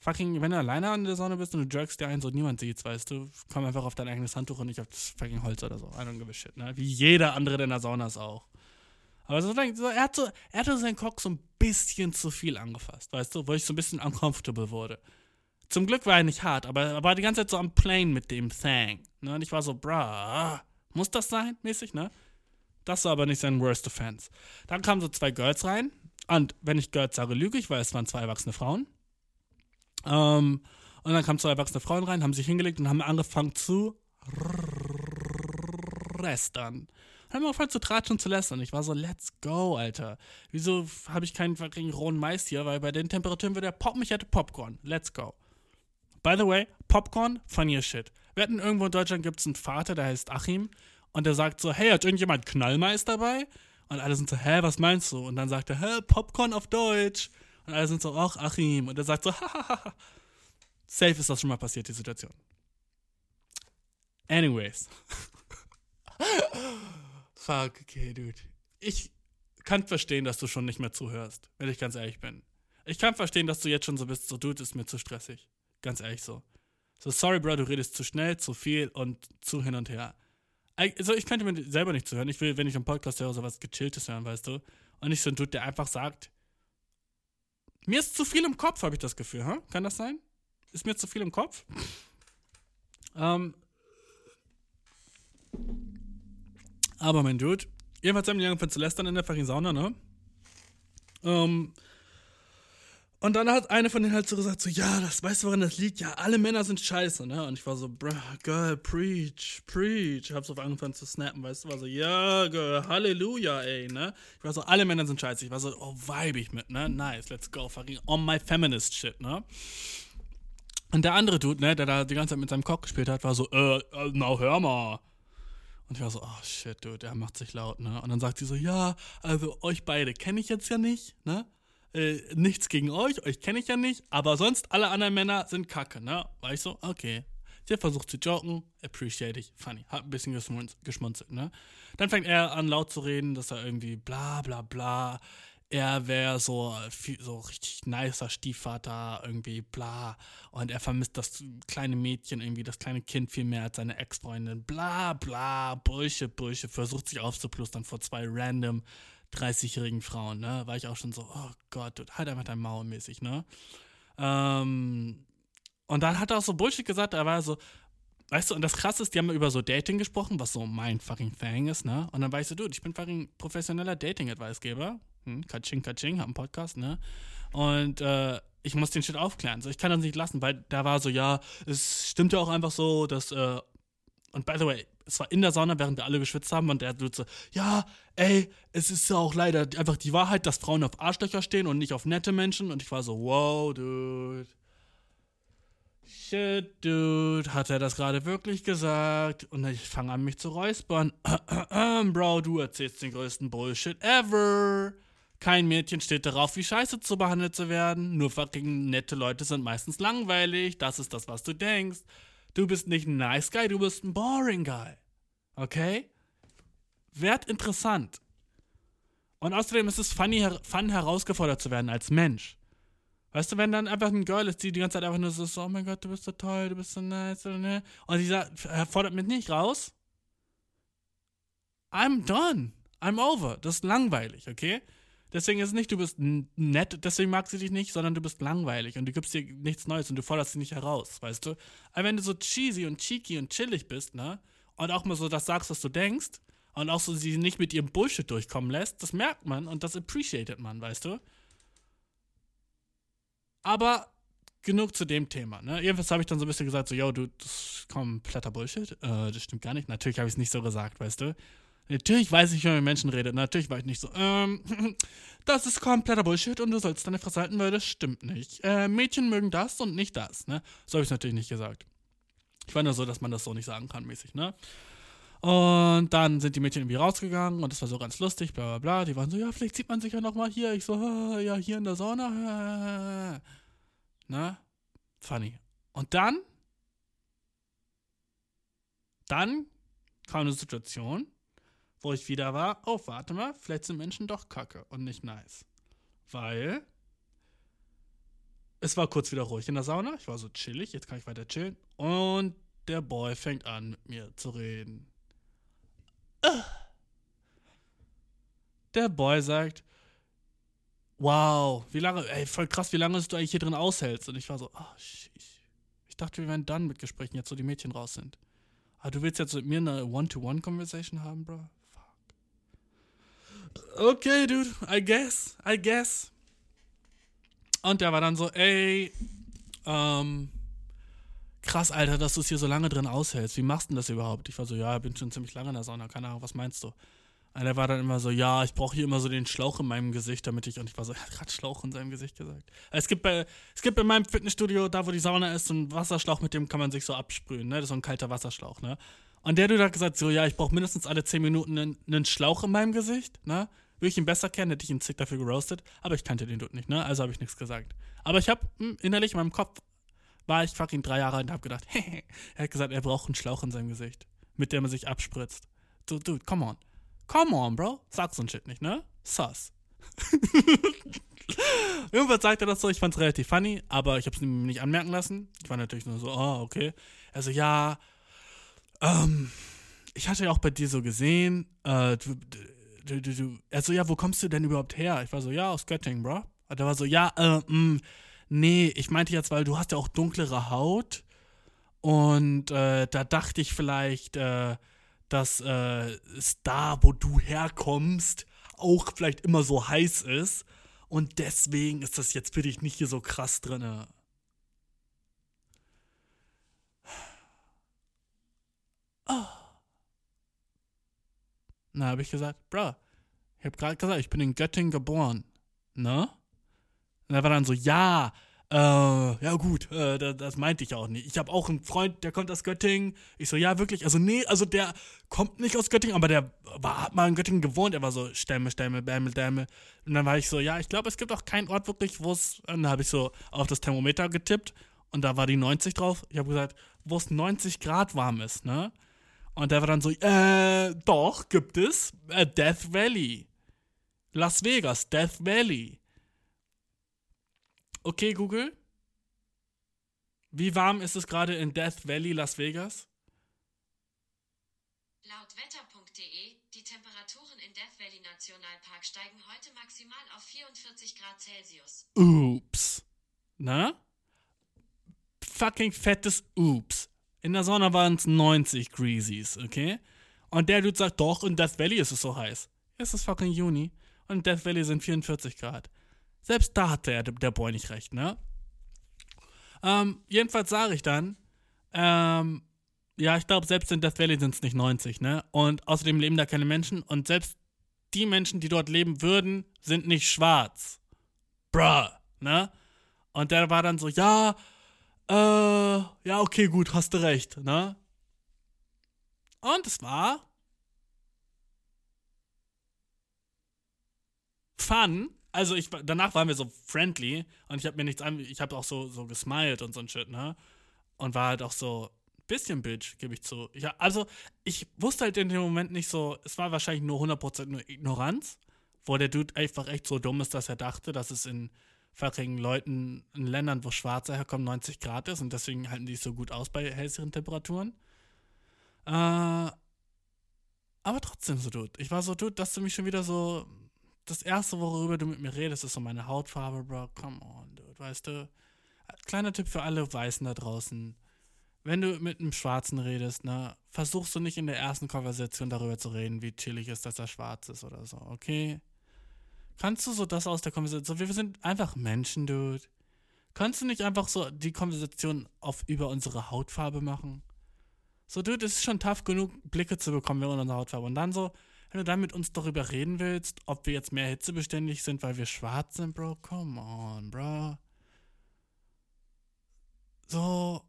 Fucking, wenn du alleine in der Sauna bist und du jerkst dir ein, so niemand sieht's, weißt du, komm einfach auf dein eigenes Handtuch und nicht auf das fucking Holz oder so. I don't give shit, ne? Wie jeder andere, der in der Sauna ist auch. Aber so, er, hat so, er hatte seinen Cock so ein bisschen zu viel angefasst, weißt du, wo ich so ein bisschen uncomfortable wurde. Zum Glück war er nicht hart, aber er war die ganze Zeit so am Plane mit dem Thang. Ne? Und ich war so, bruh, muss das sein, mäßig, ne? Das war aber nicht sein worst offense. Dann kamen so zwei Girls rein. Und wenn ich Girls sage, lüge ich, weil es waren zwei erwachsene Frauen. Ähm, und dann kamen zwei erwachsene Frauen rein, haben sich hingelegt und haben angefangen zu lästern. Haben angefangen zu tratschen und zu lästern. Ich war so, let's go, Alter. Wieso habe ich keinen fucking rohen Mais hier? Weil bei den Temperaturen wird der Pop mich hätte Popcorn. Let's go. By the way, Popcorn, funny as shit. Wir hatten irgendwo in Deutschland gibt es einen Vater, der heißt Achim. Und der sagt so, hey, hat irgendjemand Knallmais dabei? Und alle sind so, hä, was meinst du? Und dann sagt er, hä, Popcorn auf Deutsch. Und alle sind so, ach, Achim. Und er sagt so, <laughs> hahaha. Safe ist das schon mal passiert, die Situation. Anyways. <laughs> Fuck, okay, dude. Ich kann verstehen, dass du schon nicht mehr zuhörst, wenn ich ganz ehrlich bin. Ich kann verstehen, dass du jetzt schon so bist, so, dude, ist mir zu stressig. Ganz ehrlich so. So, sorry, Bro, du redest zu schnell, zu viel und zu hin und her. Also, ich könnte mir selber nicht zuhören. Ich will, wenn ich im Podcast höre, sowas Gechilltes hören, weißt du? Und nicht so ein Dude, der einfach sagt, mir ist zu viel im Kopf, habe ich das Gefühl, huh? Kann das sein? Ist mir zu viel im Kopf? ähm, aber mein Dude, jedenfalls haben die angefangen zu lästern in der fucking Sauna, ne? Ähm, und dann hat eine von denen halt so gesagt, so, ja, das weißt du, woran das liegt? Ja, alle Männer sind scheiße, ne? Und ich war so, bruh, girl, preach, preach. Ich hab so angefangen zu snappen, weißt du? War so, ja, girl, Halleluja, ey, ne? Ich war so, alle Männer sind scheiße. Ich war so, oh, vibe ich mit, ne? Nice, let's go, fucking on my feminist shit, ne? Und der andere Dude, ne, der da die ganze Zeit mit seinem Cock gespielt hat, war so, äh, na, hör mal. Und ich war so, oh shit, dude, der macht sich laut, ne? Und dann sagt sie so, ja, also euch beide kenne ich jetzt ja nicht, ne? Äh, nichts gegen euch, euch kenne ich ja nicht, aber sonst alle anderen Männer sind kacke, ne? War ich so, okay. Sie hat versucht zu joken, appreciate ich, funny, hat ein bisschen geschmunzelt, ne? Dann fängt er an laut zu reden, dass er irgendwie bla bla bla, er wäre so, so richtig nicer Stiefvater, irgendwie bla. Und er vermisst das kleine Mädchen, irgendwie das kleine Kind viel mehr als seine Ex-Freundin, bla bla, Bullshit, Bullshit, versucht sich aufzuplustern vor zwei random 30-jährigen Frauen, ne? War ich auch schon so, oh Gott, halt einfach dein Maul mäßig, ne? Ähm, und dann hat er auch so Bullshit gesagt, er war so, weißt du, und das krasse ist, die haben über so Dating gesprochen, was so mein fucking Thing ist, ne? Und dann war ich so, dude, ich bin fucking professioneller Dating-Advicegeber. Hm, Katsching, Katsching, hab einen Podcast, ne? Und äh, ich muss den Shit aufklären. So, ich kann das nicht lassen, weil da war so, ja, es stimmt ja auch einfach so, dass, äh, und by the way, es war in der Sauna, während wir alle geschwitzt haben und der hat so, ja, ey, es ist ja auch leider einfach die Wahrheit, dass Frauen auf Arschlöcher stehen und nicht auf nette Menschen. Und ich war so, wow, dude. Shit, dude, hat er das gerade wirklich gesagt? Und ich fange an, mich zu räuspern. <clears throat> Bro, du erzählst den größten Bullshit ever. Kein Mädchen steht darauf, wie scheiße zu behandelt zu werden. Nur fucking nette Leute sind meistens langweilig. Das ist das, was du denkst. Du bist nicht ein nice guy, du bist ein boring guy. Okay? Werd interessant. Und außerdem ist es funny, fun herausgefordert zu werden als Mensch. Weißt du, wenn dann einfach ein Girl ist, die die ganze Zeit einfach nur so, ist, oh mein Gott, du bist so toll, du bist so nice, ne? Und die fordert mich nicht raus. I'm done. I'm over. Das ist langweilig, okay? Deswegen ist es nicht, du bist nett, deswegen mag sie dich nicht, sondern du bist langweilig und du gibst dir nichts Neues und du forderst sie nicht heraus, weißt du? Aber wenn du so cheesy und cheeky und chillig bist, ne? Und auch mal so das sagst, was du denkst und auch so sie nicht mit ihrem Bullshit durchkommen lässt, das merkt man und das appreciated man, weißt du? Aber genug zu dem Thema, ne? Jedenfalls habe ich dann so ein bisschen gesagt, so, yo, du, das ist kompletter Bullshit. Äh, das stimmt gar nicht. Natürlich habe ich es nicht so gesagt, weißt du? Natürlich weiß ich, wie man mit Menschen redet. Natürlich war ich nicht so, ähm, <laughs> das ist kompletter Bullshit und du sollst deine Fresse halten, weil das stimmt nicht. Äh, Mädchen mögen das und nicht das, ne? So habe ich natürlich nicht gesagt. Ich war nur so, dass man das so nicht sagen kann, mäßig, ne? Und dann sind die Mädchen irgendwie rausgegangen und das war so ganz lustig, bla bla bla. Die waren so, ja, vielleicht sieht man sich ja nochmal hier. Ich so, ja, hier in der Sauna. Na? Funny. Und dann? Dann kam eine Situation, wo ich wieder war, oh, warte mal, vielleicht sind Menschen doch kacke und nicht nice. Weil es war kurz wieder ruhig in der Sauna, ich war so chillig, jetzt kann ich weiter chillen. Und der Boy fängt an, mit mir zu reden. Der Boy sagt, wow, wie lange, ey, voll krass, wie lange du eigentlich hier drin aushältst. Und ich war so, oh, shit. Ich dachte, wir wären dann mit Gesprächen, jetzt wo die Mädchen raus sind. Aber du willst jetzt mit mir eine One-to-One-Conversation haben, Bro? Okay, dude, I guess, I guess. Und der war dann so, ey, ähm, krass, Alter, dass du es hier so lange drin aushältst. Wie machst du denn das überhaupt? Ich war so, ja, bin schon ziemlich lange in der Sauna, keine Ahnung, was meinst du? Und der war dann immer so, ja, ich brauche hier immer so den Schlauch in meinem Gesicht, damit ich, und ich war so, er hat gerade Schlauch in seinem Gesicht gesagt. Es gibt, bei, es gibt in meinem Fitnessstudio, da wo die Sauna ist, so einen Wasserschlauch, mit dem kann man sich so absprühen, ne? Das ist so ein kalter Wasserschlauch, ne? Und der du hat gesagt, so, ja, ich brauche mindestens alle 10 Minuten einen, Schlauch in meinem Gesicht, ne? Würde ich ihn besser kennen, hätte ich ihn zick dafür geroastet, aber ich kannte den Dude nicht, ne? Also habe ich nichts gesagt. Aber ich habe innerlich in meinem Kopf war ich fucking drei Jahre alt und habe gedacht, hehe, <laughs> er hat gesagt, er braucht einen Schlauch in seinem Gesicht, mit dem er sich abspritzt. Dude, dude, come on. Come on, Bro. Sag so ein Shit nicht, ne? Sus. <laughs> Irgendwann sagt er das so, ich fand's relativ funny, aber ich hab's ihm nicht anmerken lassen. Ich war natürlich nur so, oh, okay. Also, ja, ähm, ich hatte ja auch bei dir so gesehen, äh, du, du, du, du, also, ja, wo kommst du denn überhaupt her? Ich war so, ja, aus Göttingen, Bro. Und er war so, ja, äh, mh, nee, ich meinte jetzt, weil du hast ja auch dunklere Haut und äh, da dachte ich vielleicht, äh, dass äh, es da, wo du herkommst, auch vielleicht immer so heiß ist. Und deswegen ist das jetzt für dich nicht hier so krass drin. Oh. Na, habe ich gesagt, bro, ich habe gerade gesagt, ich bin in Göttingen geboren. Ne? Und er war dann so, ja, äh, ja gut, äh, das, das, meinte ich auch nicht. Ich habe auch einen Freund, der kommt aus Göttingen. Ich so, ja wirklich, also nee, also der kommt nicht aus Göttingen, aber der war, hat mal in Göttingen gewohnt. Er war so, Stämme, Stämme, Bämmel, Dämmel. Und dann war ich so, ja, ich glaube, es gibt auch keinen Ort wirklich, wo es, dann habe ich so auf das Thermometer getippt und da war die 90 drauf. Ich habe gesagt, wo es 90 Grad warm ist, ne? Und der war dann so, äh, doch, gibt es. Äh, Death Valley. Las Vegas, Death Valley. Okay, Google. Wie warm ist es gerade in Death Valley, Las Vegas? Laut wetter.de, die Temperaturen in Death Valley Nationalpark steigen heute maximal auf 44 Grad Celsius. Ups. Na? Fucking fettes Ups. In der Sonne waren es 90 Greasies, okay? Und der Dude sagt, doch, in Death Valley ist es so heiß. Es ist fucking Juni. Und in Death Valley sind 44 Grad. Selbst da hatte er, der Boy nicht recht, ne? Ähm, jedenfalls sage ich dann, ähm, ja, ich glaube, selbst in Death Valley sind es nicht 90, ne? Und außerdem leben da keine Menschen und selbst die Menschen, die dort leben würden, sind nicht schwarz. Bruh, ne? Und der war dann so, ja, äh, ja, okay, gut, hast du recht, ne? Und es war fun, also ich danach waren wir so friendly und ich habe mir nichts an, ich habe auch so so gesmiled und so ein Shit, ne? Und war halt auch so ein bisschen bitch, gebe ich zu. Ich, also ich wusste halt in dem Moment nicht so, es war wahrscheinlich nur 100% nur Ignoranz, wo der Dude einfach echt so dumm ist, dass er dachte, dass es in fucking Leuten in Ländern, wo Schwarze herkommen, 90 Grad ist und deswegen halten die es so gut aus bei helleren Temperaturen. Äh, aber trotzdem so, Dude. Ich war so, Dude, dass du mich schon wieder so das erste, worüber du mit mir redest, ist so meine Hautfarbe, Bro. Come on, dude. Weißt du? Kleiner Tipp für alle Weißen da draußen. Wenn du mit einem Schwarzen redest, ne, versuchst du nicht in der ersten Konversation darüber zu reden, wie chillig ist, dass er schwarz ist oder so, okay? Kannst du so das aus der Konversation, so, wir sind einfach Menschen, dude. Kannst du nicht einfach so die Konversation auf über unsere Hautfarbe machen? So, dude, es ist schon tough genug, Blicke zu bekommen über unsere Hautfarbe. Und dann so, wenn du dann mit uns darüber reden willst, ob wir jetzt mehr hitzebeständig sind, weil wir schwarz sind, Bro, come on, Bro. So.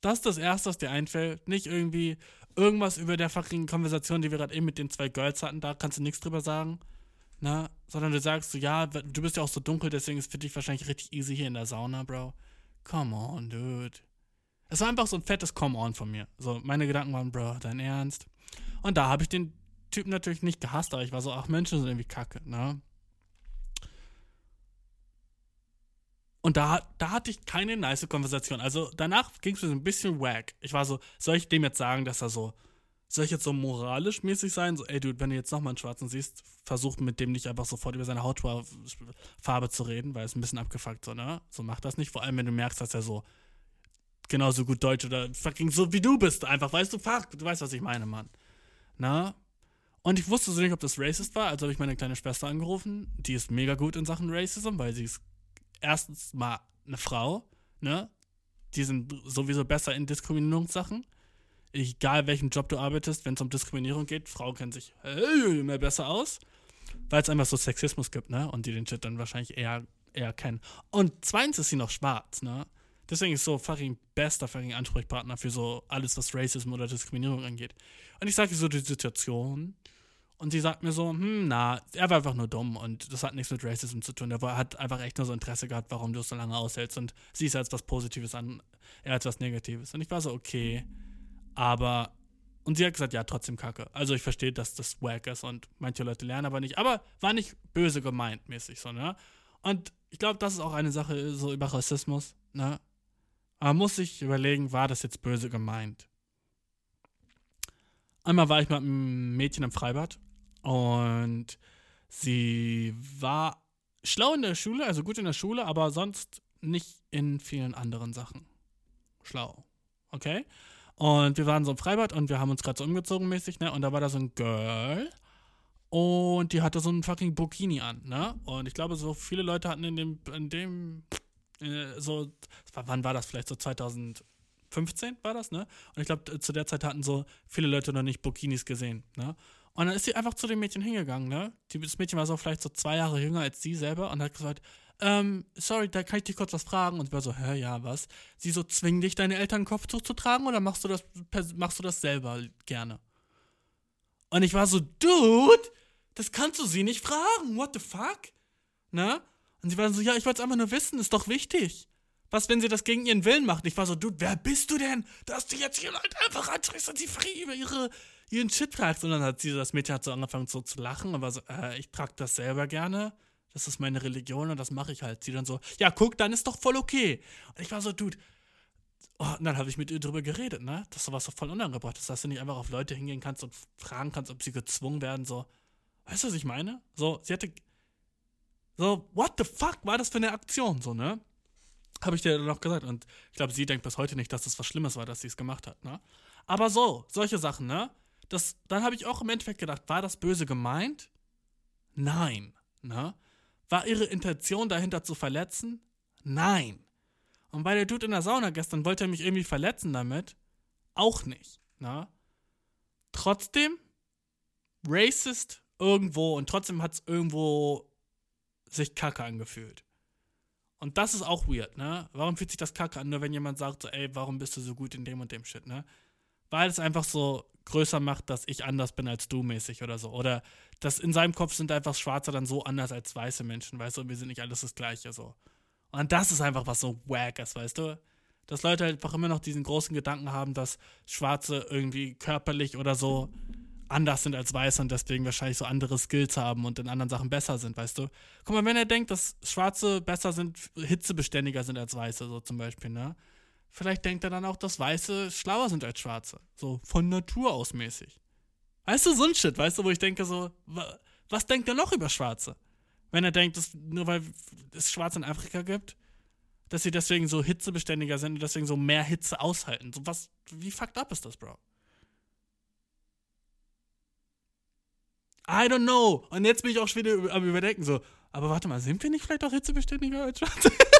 Das ist das Erste, was dir einfällt. Nicht irgendwie irgendwas über der fucking Konversation, die wir gerade eben mit den zwei Girls hatten, da kannst du nichts drüber sagen. Na, sondern du sagst so, ja, du bist ja auch so dunkel, deswegen ist für dich wahrscheinlich richtig easy hier in der Sauna, Bro. Come on, dude. Es war einfach so ein fettes Come on von mir. So, meine Gedanken waren, Bro, dein Ernst? Und da habe ich den Typen natürlich nicht gehasst, aber ich war so, ach Menschen sind irgendwie kacke, ne? Und da, da hatte ich keine nice Konversation. Also danach ging es mir so ein bisschen wack. Ich war so, soll ich dem jetzt sagen, dass er so, soll ich jetzt so moralisch mäßig sein? So, ey, Dude, wenn du jetzt nochmal einen Schwarzen siehst, versuch mit dem nicht einfach sofort über seine Hautfarbe zu reden, weil es ein bisschen abgefuckt so, ne? So mach das nicht. Vor allem, wenn du merkst, dass er so genauso gut Deutsch oder fucking so wie du bist, einfach, weißt du, fuck, du weißt, was ich meine, Mann. Na? Und ich wusste so nicht, ob das racist war, also habe ich meine kleine Schwester angerufen. Die ist mega gut in Sachen Racism, weil sie ist erstens mal eine Frau, ne? Die sind sowieso besser in Diskriminierungssachen. Egal welchen Job du arbeitest, wenn es um Diskriminierung geht, Frau kennt sich mehr besser aus, weil es einfach so Sexismus gibt, ne? Und die den Shit dann wahrscheinlich eher, eher kennen. Und zweitens ist sie noch schwarz, ne? Deswegen ist so fucking bester fucking Ansprechpartner für so alles, was Racism oder Diskriminierung angeht. Und ich sage so die Situation und sie sagt mir so, hm, na, er war einfach nur dumm und das hat nichts mit Racism zu tun. Er hat einfach echt nur so Interesse gehabt, warum du es so lange aushältst und sie ist als was Positives an, er als was Negatives. Und ich war so, okay, aber, und sie hat gesagt, ja, trotzdem kacke. Also ich verstehe, dass das wack ist und manche Leute lernen aber nicht, aber war nicht böse gemeint mäßig so, ne? Und ich glaube, das ist auch eine Sache so über Rassismus, ne? Man muss sich überlegen, war das jetzt böse gemeint? Einmal war ich mit einem Mädchen im Freibad und sie war schlau in der Schule, also gut in der Schule, aber sonst nicht in vielen anderen Sachen. Schlau. Okay? Und wir waren so im Freibad und wir haben uns gerade so umgezogen mäßig, ne? Und da war da so ein Girl und die hatte so ein fucking Burkini an, ne? Und ich glaube, so viele Leute hatten in dem, in dem, äh, so, wann war das? Vielleicht so 2015 war das, ne? Und ich glaube, zu der Zeit hatten so viele Leute noch nicht Burkinis gesehen, ne? Und dann ist sie einfach zu dem Mädchen hingegangen, ne? Das Mädchen war so vielleicht so zwei Jahre jünger als sie selber und hat gesagt, ähm, sorry, da kann ich dich kurz was fragen. Und war so, hä, ja, was? Sie so, zwingen dich deine Eltern ein Kopftuch zu tragen oder machst du das, machst du das selber gerne? Und ich war so, Dude, das kannst du sie nicht fragen. What the fuck? Ne? Und sie war so, ja, ich wollte es einfach nur wissen, ist doch wichtig. Was, wenn sie das gegen ihren Willen macht? Ich war so, Dude, wer bist du denn, dass du jetzt hier Leute einfach ansprichst und sie frei über ihre, ihren Shit tragst? Und dann hat sie, das Mädchen hat so angefangen so zu lachen und war so, äh, ich trag das selber gerne. Das ist meine Religion und das mache ich halt. Sie dann so, ja, guck, dann ist doch voll okay. Und ich war so, Dude, Oh, und dann habe ich mit ihr drüber geredet, ne? Dass sowas so voll unangebracht ist, dass du nicht einfach auf Leute hingehen kannst und fragen kannst, ob sie gezwungen werden, so. Weißt du, was ich meine? So, sie hatte. So, what the fuck war das für eine Aktion, so, ne? Habe ich dir dann auch gesagt. Und ich glaube, sie denkt bis heute nicht, dass das was Schlimmes war, dass sie es gemacht hat, ne? Aber so, solche Sachen, ne? Das, dann habe ich auch im Endeffekt gedacht, war das böse gemeint? Nein, ne? War ihre Intention dahinter zu verletzen? Nein. Und bei der Dude in der Sauna gestern wollte er mich irgendwie verletzen damit. Auch nicht. Ne? Trotzdem racist irgendwo und trotzdem hat es irgendwo sich kacke angefühlt. Und das ist auch weird, ne? Warum fühlt sich das kacke an, nur wenn jemand sagt so, ey, warum bist du so gut in dem und dem Shit, ne? Weil es einfach so größer macht, dass ich anders bin als du mäßig oder so. Oder dass in seinem Kopf sind einfach Schwarze dann so anders als weiße Menschen, weißt du, und wir sind nicht alles das Gleiche, so. Und das ist einfach was so wack ist, weißt du? Dass Leute einfach immer noch diesen großen Gedanken haben, dass Schwarze irgendwie körperlich oder so anders sind als Weiße und deswegen wahrscheinlich so andere Skills haben und in anderen Sachen besser sind, weißt du? Guck mal, wenn er denkt, dass Schwarze besser sind, hitzebeständiger sind als Weiße, so zum Beispiel, ne? Vielleicht denkt er dann auch, dass Weiße schlauer sind als Schwarze. So von Natur aus mäßig. Weißt du, so ein Shit, weißt du, wo ich denke so, wa was denkt er noch über Schwarze? Wenn er denkt, dass nur weil es Schwarze in Afrika gibt, dass sie deswegen so hitzebeständiger sind und deswegen so mehr Hitze aushalten. So was, wie fucked up ist das, Bro? I don't know. Und jetzt bin ich auch schon wieder am überdenken, so, aber warte mal, sind wir nicht vielleicht auch hitzebeständiger als Schwarze? <laughs>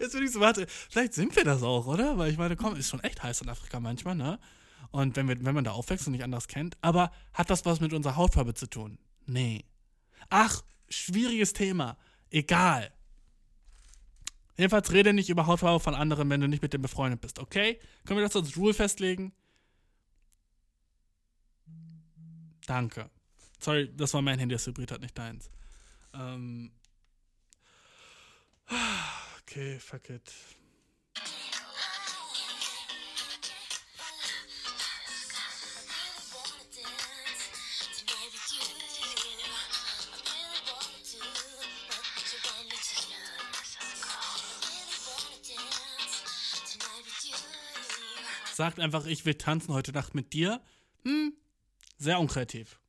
jetzt bin ich so, warte, vielleicht sind wir das auch, oder? Weil ich meine, komm, ist schon echt heiß in Afrika manchmal, ne? Und wenn, wir, wenn man da aufwächst und nicht anders kennt, aber hat das was mit unserer Hautfarbe zu tun? Nee. Ach, schwieriges Thema. Egal. Jedenfalls rede nicht über Hautfarbe von anderen, wenn du nicht mit dem befreundet bist, okay? Können wir das als Rule festlegen? Danke. Sorry, das war mein Handy, das vibriert hat, nicht deins. Ähm. Okay, fuck it. Sagt einfach, ich will tanzen heute Nacht mit dir. Hm, sehr unkreativ.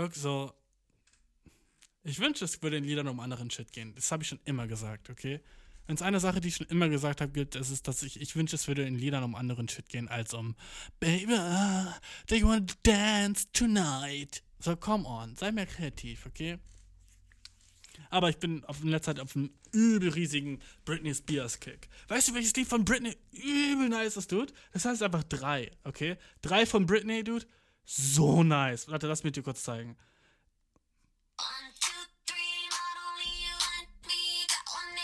Guck, so. Ich wünsche, es würde in Liedern um anderen Shit gehen. Das habe ich schon immer gesagt, okay? Wenn es eine Sache, die ich schon immer gesagt habe, gibt, ist es, dass ich, ich wünsche, es würde in Liedern um anderen Shit gehen, als um Baby, do you want to dance tonight? So, come on, sei mehr kreativ, okay? Aber ich bin auf, in letzter Zeit auf einem übel riesigen Britney Spears Kick. Weißt du, welches Lied von Britney übel nice ist, Dude? Das heißt einfach drei, okay? Drei von Britney, Dude. So nice. Warte, lass mich dir kurz zeigen. One, two, three, not only you and me, got 180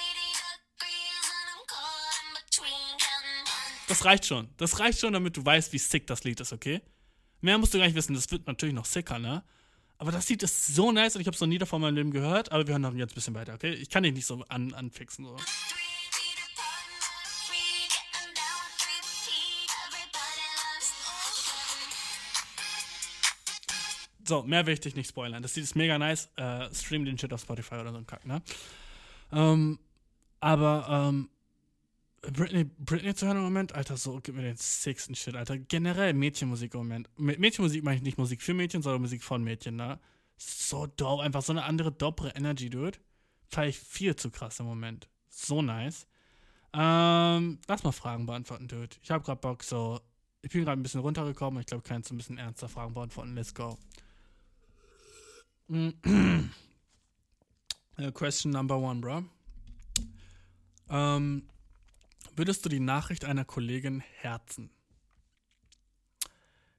degrees and I'm caught in between. Counting one, Das reicht schon. Das reicht schon, damit du weißt, wie sick das Lied ist, okay? Mehr musst du gar nicht wissen. Das wird natürlich noch sicker, ne? Aber das Lied ist so nice und ich habe es noch nie davor in meinem Leben gehört. Aber wir hören noch jetzt ein bisschen weiter, okay? Ich kann dich nicht so an, anfixen, so. So, mehr will ich dich nicht spoilern. Das ist mega nice. Äh, stream den Shit auf Spotify oder so ein Kack, ne? Ähm, aber, ähm, Britney, Britney zu hören im Moment, Alter, so, gib mir den sixten Shit, Alter. Generell Mädchenmusik im Moment. Mit Mädchenmusik meine ich nicht Musik für Mädchen, sondern Musik von Mädchen, ne? So dope, einfach so eine andere, dopere Energy, dude. Feier ich viel zu krass im Moment. So nice. Ähm, lass mal Fragen beantworten, dude. Ich habe gerade Bock, so. Ich bin gerade ein bisschen runtergekommen ich glaube, ich kann jetzt ein bisschen ernster Fragen beantworten. Let's go. <clears throat> Äh, question number one, bro. Ähm, würdest du die Nachricht einer Kollegin herzen?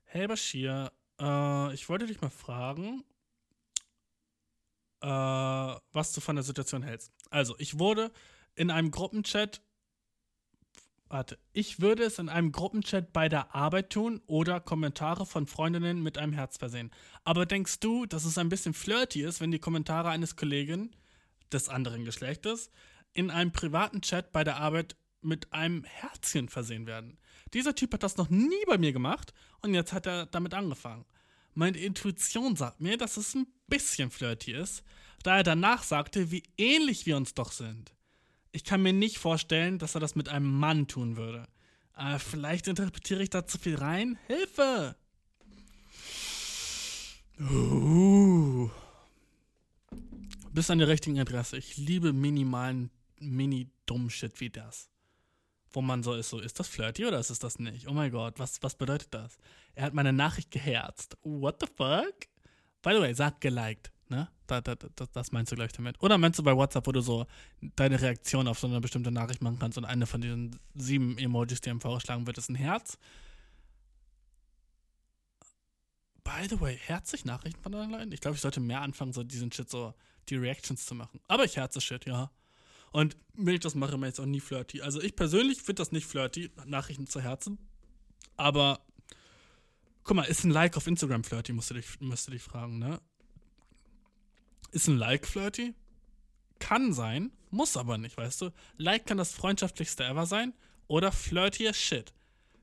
Hey Bashir, äh, ich wollte dich mal fragen, äh, was du von der Situation hältst. Also, ich wurde in einem Gruppenchat, warte, ich würde es in einem Gruppenchat bei der Arbeit tun oder Kommentare von Freundinnen mit einem Herz versehen. Aber denkst du, dass es ein bisschen flirty ist, wenn die Kommentare eines Kollegen des anderen Geschlechtes in einem privaten Chat bei der Arbeit mit einem Herzchen versehen werden? Dieser Typ hat das noch nie bei mir gemacht und jetzt hat er damit angefangen. Meine Intuition sagt mir, dass es ein bisschen flirty ist, da er danach sagte, wie ähnlich wir uns doch sind. Ich kann mir nicht vorstellen, dass er das mit einem Mann tun würde. Aber vielleicht interpretiere ich da zu viel rein. Hilfe! Uh. Bis an der richtigen Adresse. Ich liebe minimalen, mini-dumm-Shit wie das. Wo man so ist, so, ist das flirty oder ist es das nicht? Oh mein Gott, was, was bedeutet das? Er hat meine Nachricht geherzt. What the fuck? By the way, sag geliked, ne? Da, da, da, das meinst du gleich damit. Oder meinst du bei WhatsApp, wo du so deine Reaktion auf so eine bestimmte Nachricht machen kannst und eine von diesen sieben Emojis, die ihm vorgeschlagen wird, ist ein Herz? By the way, herze ich Nachrichten von anderen Leuten? Ich glaube, ich sollte mehr anfangen, so diesen Shit, so die Reactions zu machen. Aber ich herze Shit, ja. Und wenn ich das mache, mache ich es auch nie flirty. Also ich persönlich finde das nicht flirty, Nachrichten zu herzen. Aber guck mal, ist ein Like auf Instagram flirty, musst du dich, musst du dich fragen, ne? Ist ein Like flirty? Kann sein, muss aber nicht, weißt du? Like kann das freundschaftlichste ever sein oder flirty as shit.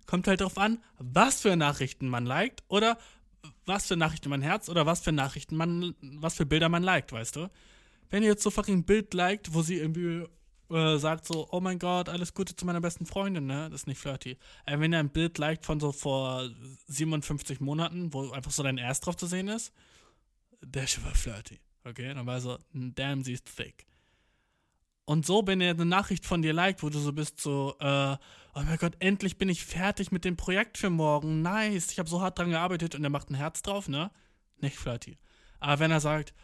Kommt halt drauf an, was für Nachrichten man liked oder was für Nachrichten man herzt oder was für Nachrichten man, was für Bilder man liked, weißt du? Wenn ihr jetzt so fucking Bild liked, wo sie irgendwie äh, sagt so, oh mein Gott, alles Gute zu meiner besten Freundin, ne? Das ist nicht flirty. Äh, wenn ihr ein Bild liked von so vor 57 Monaten, wo einfach so dein Erst drauf zu sehen ist, der ist schon flirty. Okay? Dann war so, damn, sie ist thick. Und so, wenn er eine Nachricht von dir liked, wo du so bist, so, äh, oh mein Gott, endlich bin ich fertig mit dem Projekt für morgen. Nice, ich habe so hart dran gearbeitet und er macht ein Herz drauf, ne? Nicht flirty. Aber wenn er sagt,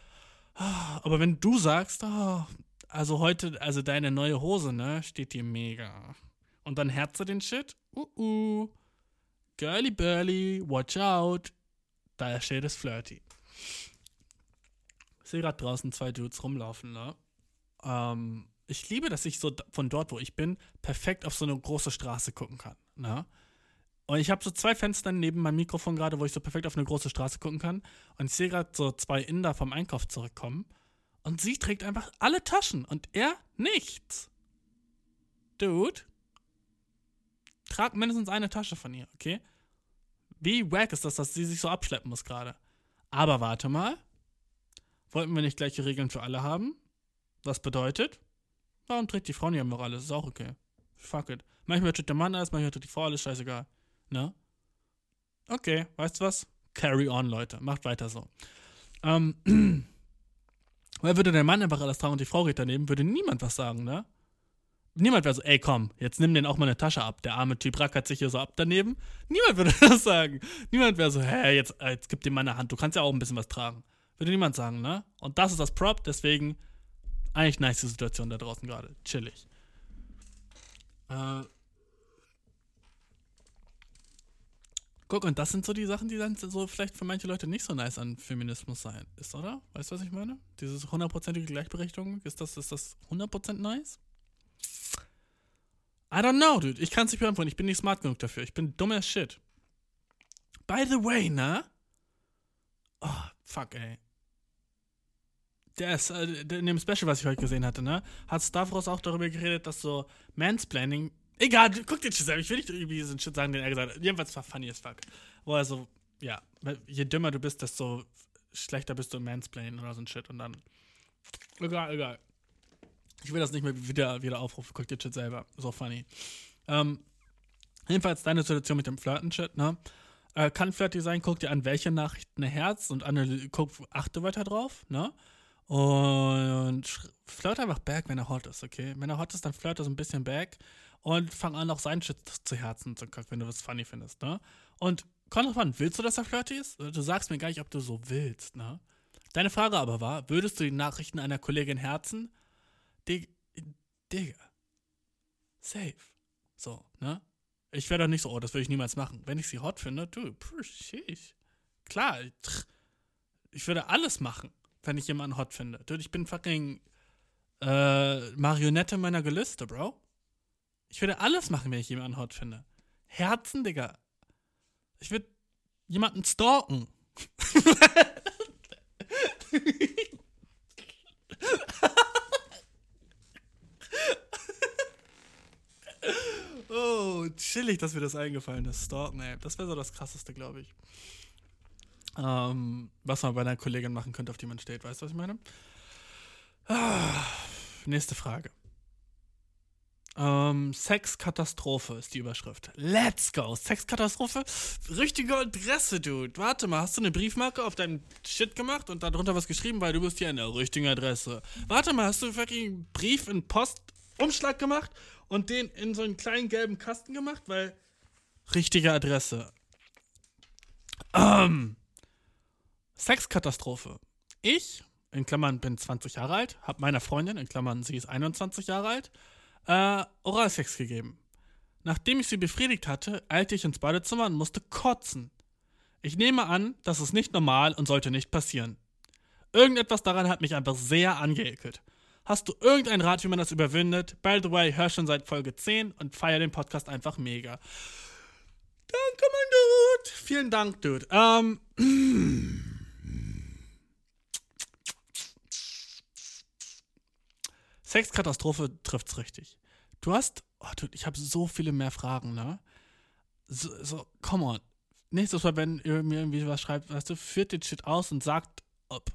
ah, aber wenn du sagst, ah, also heute, also deine neue Hose, ne, steht dir mega. Und dann herze den Shit, uh, uh, girly burly, watch out. Da steht es flirty. Ich sehe gerade draußen zwei Dudes rumlaufen, ne? Ähm, ich liebe, dass ich so von dort, wo ich bin, perfekt auf so eine große Straße gucken kann. Ne? Und ich habe so zwei Fenster neben meinem Mikrofon gerade, wo ich so perfekt auf eine große Straße gucken kann. Und ich sehe gerade so zwei Inder vom Einkauf zurückkommen. Und sie trägt einfach alle Taschen und er nichts. Dude, trag mindestens eine Tasche von ihr, okay? Wie wack ist das, dass sie sich so abschleppen muss gerade? Aber warte mal. Wollten wir nicht gleiche Regeln für alle haben? Was bedeutet? Warum trägt die Frau nicht einfach alles? Ist auch okay. Fuck it. Manchmal trägt der Mann alles, manchmal trägt die Frau alles, scheißegal. Ne? Okay, weißt du was? Carry on, Leute. Macht weiter so. Ähm, <clears throat> Weil würde der Mann einfach alles tragen und die Frau geht daneben, würde niemand was sagen, ne? Niemand wäre so, ey, komm, jetzt nimm den auch mal eine Tasche ab. Der arme Typ rackert sich hier so ab daneben. Niemand <laughs> würde das sagen. Niemand wäre so, hä, jetzt, äh, jetzt gib dem mal eine Hand. Du kannst ja auch ein bisschen was tragen. Würde niemand sagen, ne? Und das ist das Prop, deswegen eigentlich nice Situation da draußen gerade. Chillig. Äh. Guck, und das sind so die Sachen, die dann so vielleicht für manche Leute nicht so nice an Feminismus sein ist, oder? Weißt du, was ich meine? Diese hundertprozentige Gleichberechtigung, ist das, ist das 100% nice? I don't know, dude. Ich kann es nicht beantworten. Ich bin nicht smart genug dafür. Ich bin dumm as shit. By the way, ne? Oh, fuck, ey. Ist, äh, in dem Special, was ich heute gesehen hatte, ne? Hat Stavros auch darüber geredet, dass so Mansplaining. Egal, guck dir Shit an. Ich will nicht irgendwie diesen Shit sagen, den er gesagt hat. Jedenfalls war funny as fuck. Wo er so, ja, je dümmer du bist, desto schlechter bist du im Mansplainen oder so ein Shit. Und dann. Egal, egal. Ich will das nicht mehr wieder, wieder aufrufen. Guck dir Shit selber. So funny. Ähm, jedenfalls deine Situation mit dem Flirten-Shit, ne? Äh, kann flirty sein, guck dir an, welche Nachrichten Herz und an, guck, achte weiter drauf, ne? Und flirt einfach back, wenn er hot ist, okay? Wenn er hot ist, dann flirt er so ein bisschen back und fang an, auch seinen Shit zu Herzen zu gucken, wenn du was funny findest, ne? Und komm drauf an, willst du, dass er flirty ist? Du sagst mir gar nicht, ob du so willst, ne? Deine Frage aber war, würdest du die Nachrichten einer Kollegin herzen? Dig Digga. Safe. So, ne? Ich wäre doch nicht so, oh, das würde ich niemals machen. Wenn ich sie hot finde, du, sheesh. Klar, ich würde alles machen, wenn ich jemanden hot finde. Dude, ich bin fucking äh, Marionette meiner Gelüste, Bro. Ich würde alles machen, wenn ich jemanden hot finde. Herzen, Digga. Ich würde jemanden stalken. <laughs> oh, chillig, dass mir das eingefallen ist. Stalken, ey. Das wäre so das Krasseste, glaube ich. Ähm, was man bei einer Kollegin machen könnte, auf die man steht. Weißt du, was ich meine? Ah, nächste Frage. Ähm, Sexkatastrophe ist die Überschrift. Let's go. Sexkatastrophe? Richtige Adresse, Dude. Warte mal, hast du eine Briefmarke auf deinem Shit gemacht und darunter was geschrieben, weil du bist hier an der richtigen Adresse. Warte mal, hast du fucking Brief in Postumschlag gemacht und den in so einen kleinen gelben Kasten gemacht, weil richtige Adresse. Ähm, Sexkatastrophe. Ich, in Klammern, bin 20 Jahre alt, hab meiner Freundin, in Klammern, sie ist 21 Jahre alt, äh, Oralsex gegeben. Nachdem ich sie befriedigt hatte, eilte ich ins Badezimmer und musste kotzen. Ich nehme an, das ist nicht normal und sollte nicht passieren. Irgendetwas daran hat mich einfach sehr angeekelt. Hast du irgendeinen Rat, wie man das überwindet? By the way, hör schon seit Folge 10 und feier den Podcast einfach mega. Danke, mein Dude. Vielen Dank, Dude. Ähm. <clears throat> Sexkatastrophe trifft's richtig. Du hast, oh, Dude, ich habe so viele mehr Fragen, ne? So, so, come on. Nächstes Mal, wenn ihr mir irgendwie was schreibt, weißt du, führt den Shit aus und sagt, ob.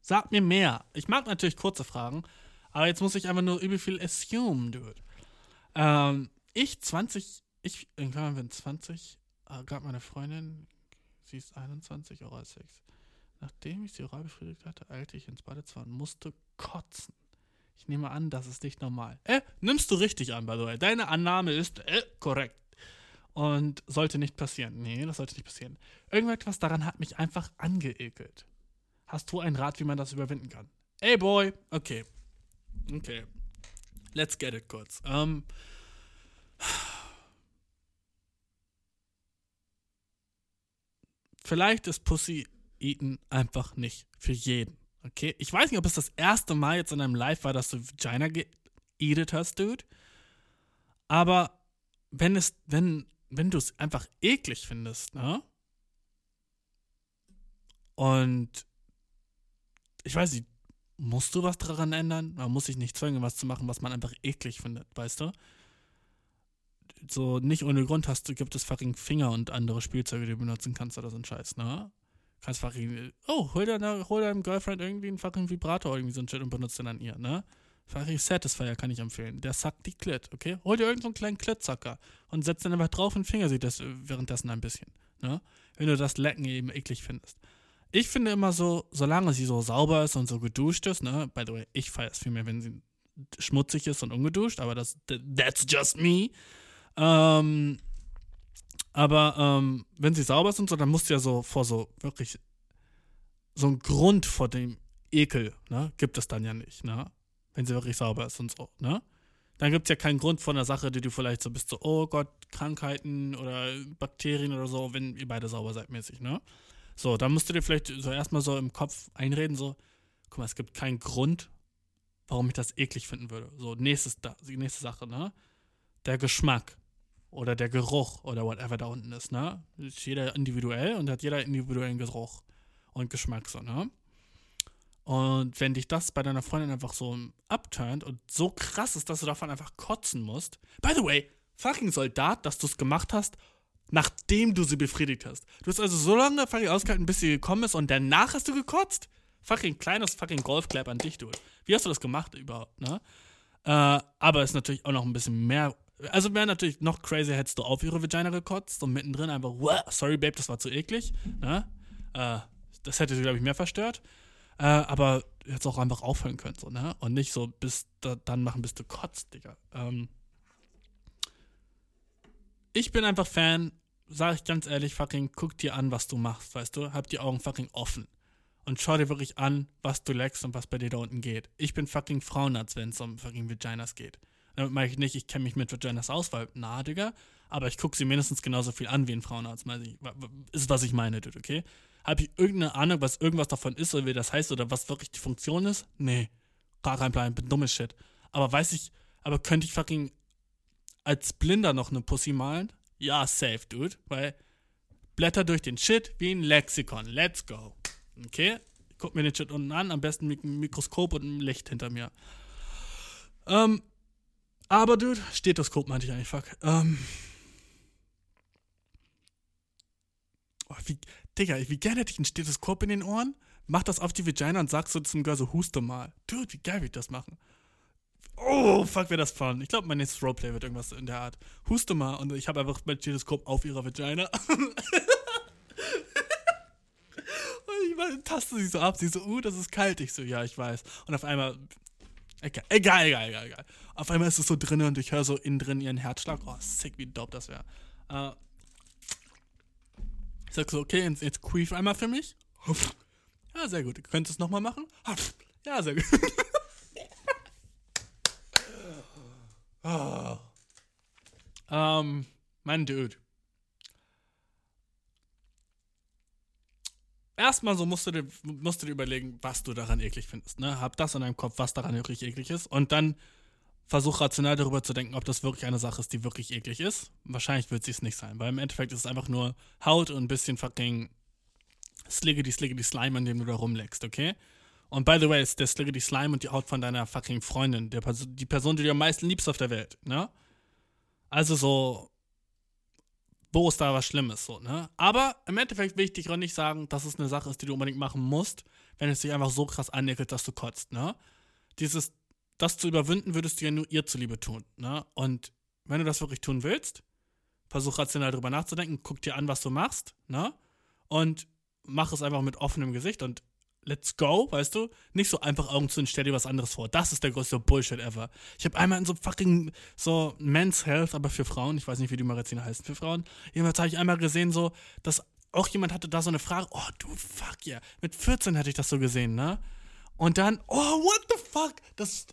Sag mir mehr. Ich mag natürlich kurze Fragen, aber jetzt muss ich einfach nur übel viel assume, dude. Ähm, ich 20, ich, in Klammern bin 20, äh, gab meine Freundin, sie ist 21, Oral Sex. Nachdem ich sie oral befriedigt hatte, eilte ich ins Badezimmer und musste kotzen. Ich nehme an, das ist nicht normal. Äh, nimmst du richtig an, by the way. Deine Annahme ist äh, korrekt. Und sollte nicht passieren. Nee, das sollte nicht passieren. Irgendetwas daran hat mich einfach angeekelt. Hast du einen Rat, wie man das überwinden kann? Ey, Boy. Okay. Okay. Let's get it kurz. Ähm. Vielleicht ist Pussy Eaten einfach nicht für jeden. Okay? Ich weiß nicht, ob es das erste Mal jetzt in einem Live war, dass du Vagina geeatet hast, Dude. Aber wenn es, wenn, wenn du es einfach eklig findest, ne? Und ich weiß nicht, musst du was daran ändern? Man muss sich nicht zwingen, was zu machen, was man einfach eklig findet, weißt du? So nicht ohne Grund hast du, gibt es fucking Finger und andere Spielzeuge, die du benutzen kannst oder so ein Scheiß, ne? Kannst fucking, oh, hol, deiner, hol deinem Girlfriend irgendwie einen fucking Vibrator irgendwie so ein Shit und benutzt den an ihr, ne? Fucking Satisfier kann ich empfehlen. Der sackt die Klit, okay? Hol dir irgendeinen so kleinen Klitzacker und setz den einfach drauf und Finger sieht das währenddessen ein bisschen, ne? Wenn du das Lecken eben eklig findest. Ich finde immer so, solange sie so sauber ist und so geduscht ist, ne, by the way, ich feiere es viel mehr, wenn sie schmutzig ist und ungeduscht, aber das, that's just me. Ähm, aber ähm, wenn sie sauber ist und so, dann musst du ja so vor so wirklich so einen Grund vor dem Ekel, ne, gibt es dann ja nicht, ne, wenn sie wirklich sauber ist und so, ne. Dann gibt es ja keinen Grund von einer Sache, die du vielleicht so bist, so, oh Gott, Krankheiten oder Bakterien oder so, wenn ihr beide sauber seid mäßig, ne. So, dann musst du dir vielleicht so erstmal so im Kopf einreden, so, guck mal, es gibt keinen Grund, warum ich das eklig finden würde. So, nächstes, nächste Sache, ne? Der Geschmack oder der Geruch oder whatever da unten ist, ne? Ist jeder individuell und hat jeder individuellen Geruch und Geschmack, so, ne? Und wenn dich das bei deiner Freundin einfach so abturnt und so krass ist, dass du davon einfach kotzen musst. By the way, fucking Soldat, dass du es gemacht hast, nachdem du sie befriedigt hast. Du hast also so lange fucking ausgehalten, bis sie gekommen ist und danach hast du gekotzt? Fucking kleines fucking Golfclap an dich, dude. Wie hast du das gemacht überhaupt, ne? Äh, aber ist natürlich auch noch ein bisschen mehr. Also wäre natürlich noch crazy, hättest du auf ihre Vagina gekotzt und mittendrin einfach, sorry, Babe, das war zu eklig, ne? Äh, das hätte sie, glaube ich, mehr verstört. Äh, aber jetzt auch einfach aufhören können, so, ne? Und nicht so bis da, dann machen, bis du kotzt, Digga. Ähm, ich bin einfach Fan, sag ich ganz ehrlich, fucking, guck dir an, was du machst, weißt du? Hab die Augen fucking offen. Und schau dir wirklich an, was du leckst und was bei dir da unten geht. Ich bin fucking Frauenarzt, wenn es um fucking Vaginas geht. Damit meine ich nicht, ich kenne mich mit Vaginas aus, weil, na, Digga, aber ich gucke sie mindestens genauso viel an wie ein Frauenarzt. Ist, was ich meine, dude, okay? Habe ich irgendeine Ahnung, was irgendwas davon ist oder wie das heißt oder was wirklich die Funktion ist? Nee. Gar kein Plan, bin dummes Shit. Aber weiß ich, aber könnte ich fucking als Blinder noch eine Pussy malen? Ja, safe, dude. Weil Blätter durch den Shit wie ein Lexikon. Let's go. Okay? Guck mir den Shit unten an, am besten mit einem Mikroskop und einem Licht hinter mir. Ähm, aber, dude, Stethoskop meinte ich eigentlich, fuck. Ähm. Oh, wie, Digga, wie gerne hätte ich ein Stethoskop in den Ohren, mach das auf die Vagina und sag so zum Girl so, huste mal. Dude, wie geil ich das machen? Oh, fuck, wäre das fun. Ich glaube, mein nächstes Roleplay wird irgendwas in der Art. Huste mal und ich habe einfach mein Stethoskop auf ihrer Vagina. <laughs> und ich taste sie so ab. Sie so, uh, das ist kalt. Ich so, ja, ich weiß. Und auf einmal, egal, egal, egal, egal. egal. Auf einmal ist es so drin und ich höre so innen drin ihren Herzschlag. Oh, sick, wie dope das wäre. Äh, ich sag so, okay, jetzt, jetzt queef einmal für mich. Ja, sehr gut. Könntest du es nochmal machen? Ja, sehr gut. oh. <laughs> ähm, mein Dude. Erstmal so musst du, dir, musst du dir überlegen, was du daran eklig findest. Ne? Hab das in deinem Kopf, was daran wirklich eklig ist. Und dann versuch rational darüber zu denken, ob das wirklich eine Sache ist, die wirklich eklig ist. Wahrscheinlich wird sie es nicht sein, weil im Endeffekt ist es einfach nur Haut und ein bisschen fucking Sliggedy Sliggedy Slime, an dem du da rumleckst, okay? Und by the way, ist der Sliggedy Slime und die Haut von deiner fucking Freundin, der die Person, die du am meisten liebst auf der Welt, ne? Also so, wo ist da was Schlimmes, so, ne? Aber im Endeffekt will ich dich auch nicht sagen, dass es eine Sache ist, die du unbedingt machen musst, wenn es dich einfach so krass aneckelt, dass du kotzt, ne? Dieses, das zu überwinden, würdest du ja nur ihr zuliebe tun, ne? Und wenn du das wirklich tun willst, versuch rational drüber nachzudenken, guck dir an, was du machst, ne? Und mach es einfach mit offenem Gesicht und let's go, weißt du? Nicht so einfach Augen zu und stell dir was anderes vor. Das ist der größte Bullshit ever. Ich habe einmal in so fucking so Men's Health, aber für Frauen, ich weiß nicht, wie die Magazine heißen für Frauen, jedenfalls habe ich einmal gesehen, so, dass auch jemand hatte da so eine Frage, oh du fuck yeah. Mit 14 hätte ich das so gesehen, ne? Und dann, oh, what the fuck? Das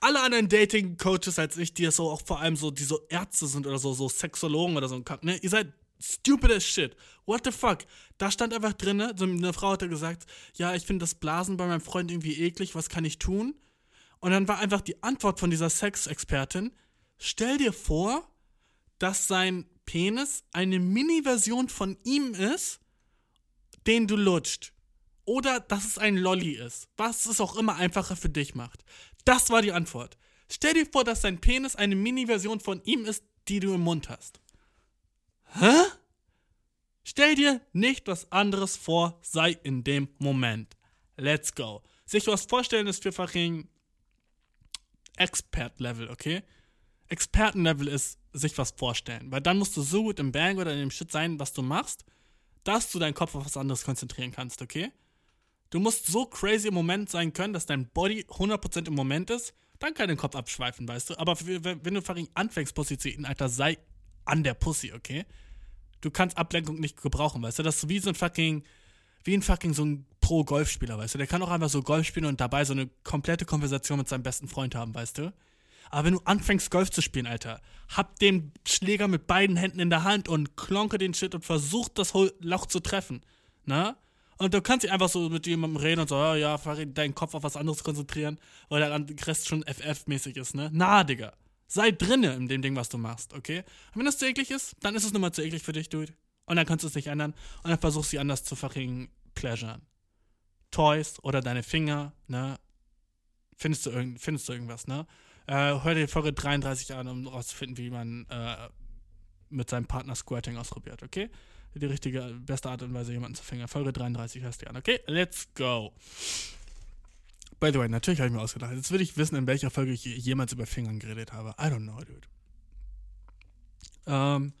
alle anderen Dating-Coaches als ich, die so auch vor allem so, die so Ärzte sind oder so, so Sexologen oder so, ne? Ihr seid stupid as shit. What the fuck? Da stand einfach drin, so eine Frau hatte gesagt, ja, ich finde das Blasen bei meinem Freund irgendwie eklig, was kann ich tun? Und dann war einfach die Antwort von dieser Sexexpertin, stell dir vor, dass sein Penis eine Mini-Version von ihm ist, den du lutscht. Oder dass es ein Lolly ist. Was es auch immer einfacher für dich macht. Das war die Antwort. Stell dir vor, dass dein Penis eine Mini-Version von ihm ist, die du im Mund hast. Hä? Stell dir nicht was anderes vor, sei in dem Moment. Let's go. Sich was vorstellen ist für fucking Expert-Level, okay? Experten-Level ist sich was vorstellen. Weil dann musst du so gut im Bang oder in dem Shit sein, was du machst, dass du deinen Kopf auf was anderes konzentrieren kannst, okay? Du musst so crazy im Moment sein können, dass dein Body 100% im Moment ist. Dann kann dein Kopf abschweifen, weißt du? Aber wenn du fucking anfängst, Pussy zu eaten, Alter, sei an der Pussy, okay? Du kannst Ablenkung nicht gebrauchen, weißt du? Das ist wie so ein fucking, wie ein fucking so ein Pro-Golfspieler, weißt du? Der kann auch einfach so Golf spielen und dabei so eine komplette Konversation mit seinem besten Freund haben, weißt du? Aber wenn du anfängst, Golf zu spielen, Alter, hab den Schläger mit beiden Händen in der Hand und klonke den Shit und versuch das Loch zu treffen. Ne? Und du kannst nicht einfach so mit jemandem reden und so, ja, ja, deinen Kopf auf was anderes konzentrieren, weil der Rest schon FF-mäßig ist, ne? Na, Digga. Sei drinne in dem Ding, was du machst, okay? Und wenn das zu eklig ist, dann ist es nun mal zu eklig für dich, Dude. Und dann kannst du es nicht ändern. Und dann versuchst du sie anders zu fucking pleasuren. Toys oder deine Finger, ne? Findest du, irgend, findest du irgendwas, ne? Äh, hör dir Folge 33 an, um rauszufinden, wie man äh, mit seinem Partner Squirting ausprobiert, okay? Die richtige, beste Art und Weise, jemanden zu fingern. Folge 33 hörst du an, okay? Let's go. By the way, natürlich habe ich mir ausgedacht. Jetzt will ich wissen, in welcher Folge ich jemals über Fingern geredet habe. I don't know, dude. Ähm,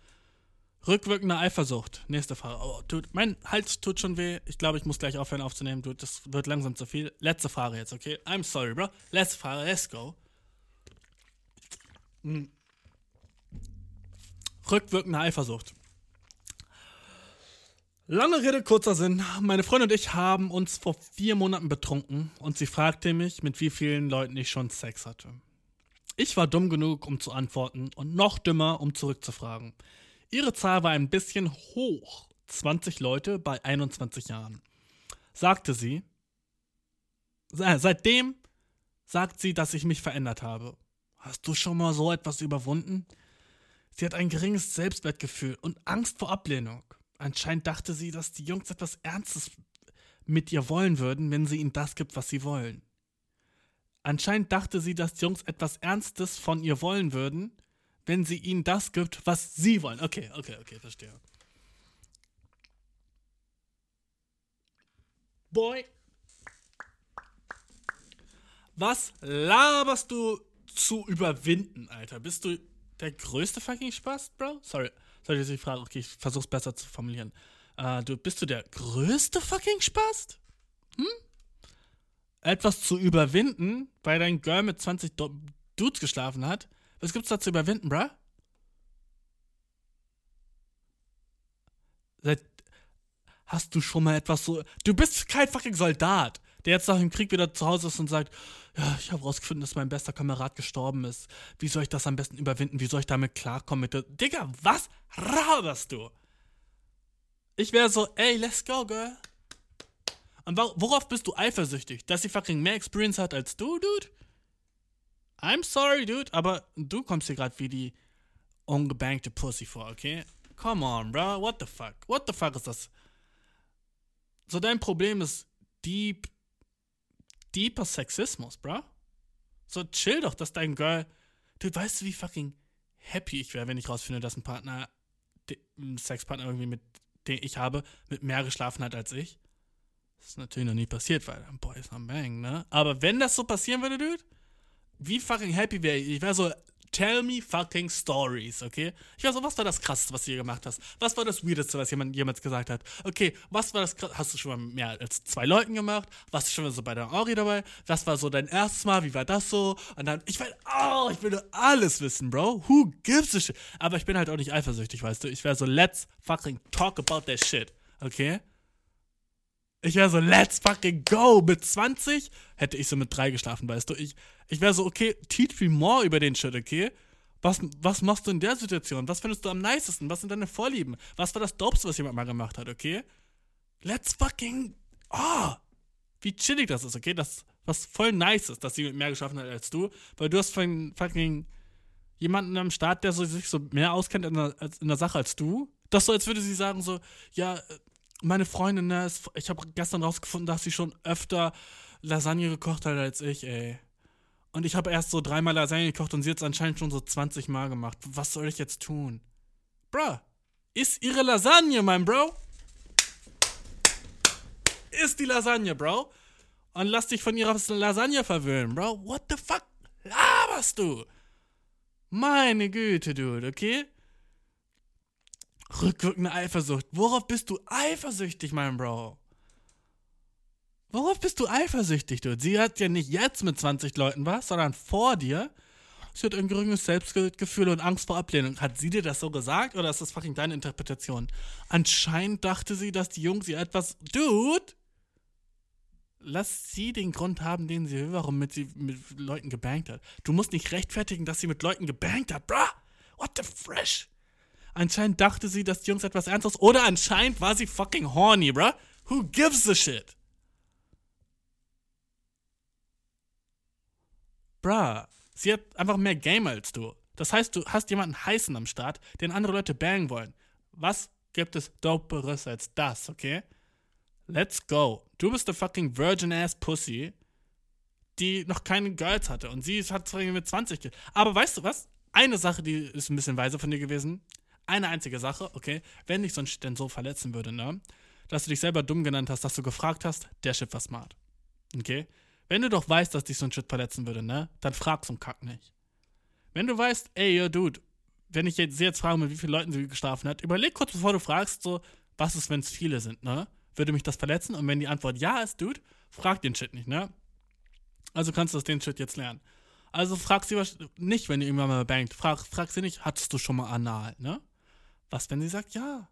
rückwirkende Eifersucht. Nächste Frage. Oh, dude, mein Hals tut schon weh. Ich glaube, ich muss gleich aufhören aufzunehmen. Dude, das wird langsam zu viel. Letzte Frage jetzt, okay? I'm sorry, bro. Letzte Frage, let's go. Hm. Rückwirkende Eifersucht. Lange Rede, kurzer Sinn. Meine Freundin und ich haben uns vor vier Monaten betrunken und sie fragte mich, mit wie vielen Leuten ich schon Sex hatte. Ich war dumm genug, um zu antworten und noch dümmer, um zurückzufragen. Ihre Zahl war ein bisschen hoch. 20 Leute bei 21 Jahren. Sagte sie. Seitdem sagt sie, dass ich mich verändert habe. Hast du schon mal so etwas überwunden? Sie hat ein geringes Selbstwertgefühl und Angst vor Ablehnung. Anscheinend dachte sie, dass die Jungs etwas Ernstes mit ihr wollen würden, wenn sie ihnen das gibt, was sie wollen. Anscheinend dachte sie, dass die Jungs etwas Ernstes von ihr wollen würden, wenn sie ihnen das gibt, was sie wollen. Okay, okay, okay, verstehe. Boy. Was laberst du zu überwinden, Alter? Bist du der größte fucking Spaß, Bro? Sorry. Dass ich frage. Okay, ich versuch's besser zu formulieren. Äh, du, bist du der größte fucking Spaß? Hm? Etwas zu überwinden, weil dein Girl mit 20 Do Dudes geschlafen hat? Was gibt's da zu überwinden, bruh? Seit Hast du schon mal etwas so. Du bist kein fucking Soldat, der jetzt nach dem Krieg wieder zu Hause ist und sagt: Ja, ich habe rausgefunden, dass mein bester Kamerad gestorben ist. Wie soll ich das am besten überwinden? Wie soll ich damit klarkommen? Mit der Digga, was raberst du? Ich wäre so: Ey, let's go, girl. Und wor- worauf bist du eifersüchtig? Dass sie fucking mehr Experience hat als du, Dude? I'm sorry, Dude, aber du kommst hier gerade wie die ungebankte Pussy vor, okay? Come on, bro. What the fuck? What the fuck ist das? So, dein Problem ist deep, deeper Sexismus, bro. So, chill doch, dass dein Girl. Du weißt, wie fucking happy ich wäre, wenn ich rausfinde, dass ein Partner, ein Sexpartner irgendwie mit, den ich habe, mit mehr geschlafen hat als ich. Das ist natürlich noch nie passiert, weil ein Boy ist am Bang, ne? Aber wenn das so passieren würde, Dude, wie fucking happy wäre ich? Ich wäre so, tell me fucking stories, okay? Ich wäre so, was war das krasseste, was du hier gemacht hast? Was war das weirdeste, was jemand jemals gesagt hat? Okay, was war das krass? Hast du schon mal mehr als zwei Leuten gemacht? Warst du schon mal so bei der Ori dabei? Was war so dein erstes Mal? Wie war das so? Und dann, ich will, oh, ich will alles wissen, Bro. Who gives a shit? Aber ich bin halt auch nicht eifersüchtig, weißt du? Ich wäre so, let's fucking talk about that shit, okay? Ich wäre so, let's fucking go. Mit 20 hätte ich so mit drei geschlafen, weißt du. Ich, ich wäre so, okay, teach me more über den Shit, okay? Was, was machst du in der Situation? Was findest du am nicesten? Was sind deine Vorlieben? Was war das Dopeste, was jemand mal gemacht hat, okay? Let's fucking. Oh! Wie chillig das ist, okay? Das, was voll nice ist, dass sie mehr geschaffen hat als du. Weil du hast fucking, fucking jemanden am Start, der so, sich so mehr auskennt in der, in der Sache als du. Das so, als würde sie sagen, so, ja, meine Freundin, ne, ist, ich habe gestern rausgefunden, dass sie schon öfter Lasagne gekocht hat als ich, ey. Und ich habe erst so dreimal Lasagne gekocht und sie hat es anscheinend schon so 20 Mal gemacht. Was soll ich jetzt tun? Bruh, iss ihre Lasagne, mein Bro. Iss die Lasagne, Bro. Und lass dich von ihrer Lasagne verwöhnen, Bro. What the fuck laberst du? Meine Güte, Dude, okay? Rückwirkende Eifersucht. Worauf bist du eifersüchtig, mein Bro? Worauf bist du eifersüchtig, du? Sie hat ja nicht jetzt mit 20 Leuten was, sondern vor dir. Sie hat ein geringes Selbstgefühl und Angst vor Ablehnung. Hat sie dir das so gesagt oder ist das fucking deine Interpretation? Anscheinend dachte sie, dass die Jungs ihr etwas. Dude! Lass sie den Grund haben, den sie will, warum mit sie mit Leuten gebankt hat. Du musst nicht rechtfertigen, dass sie mit Leuten gebankt hat, bruh! What the fresh? Anscheinend dachte sie, dass die Jungs etwas Ernstes. Oder anscheinend war sie fucking horny, bruh. Who gives a shit? Bruh, sie hat einfach mehr Game als du. Das heißt, du hast jemanden heißen am Start, den andere Leute bangen wollen. Was gibt es doperes als das, okay? Let's go. Du bist der fucking Virgin-ass Pussy, die noch keine Girls hatte. Und sie hat mit 20 Ge- Aber weißt du was? Eine Sache, die ist ein bisschen weise von dir gewesen. Eine einzige Sache, okay? Wenn dich so ein Shit denn so verletzen würde, ne? Dass du dich selber dumm genannt hast, dass du gefragt hast, der Shit war smart. Okay? Wenn du doch weißt, dass dich so ein Shit verletzen würde, ne? Dann frag so einen Kack nicht. Wenn du weißt, ey, yo, Dude, wenn ich jetzt, sie jetzt frage, mit wie vielen Leuten sie geschlafen hat, überleg kurz, bevor du fragst, so, was ist, wenn es viele sind, ne? Würde mich das verletzen? Und wenn die Antwort ja ist, Dude, frag den Shit nicht, ne? Also kannst du aus den Shit jetzt lernen. Also frag sie nicht, wenn ihr irgendwann mal bangt. Frag, frag sie nicht, hattest du schon mal anal, ne? Was, wenn sie sagt ja?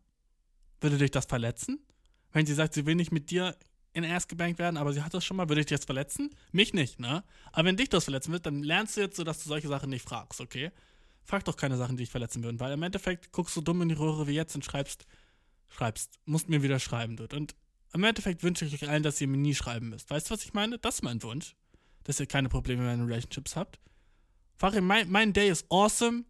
Würde dich das verletzen? Wenn sie sagt, sie will nicht mit dir in erst gebankt werden, aber sie hat das schon mal, würde ich dich jetzt verletzen? Mich nicht, ne? Aber wenn dich das verletzen wird, dann lernst du jetzt so, dass du solche Sachen nicht fragst, okay? Frag doch keine Sachen, die dich verletzen würden, weil im Endeffekt guckst du dumm in die Röhre wie jetzt und schreibst, schreibst, musst mir wieder schreiben, dude. Und im Endeffekt wünsche ich euch allen, dass ihr mir nie schreiben müsst. Weißt du, was ich meine? Das ist mein Wunsch. Dass ihr keine Probleme mehr in Relationships habt. Farin, mein, mein Day ist awesome,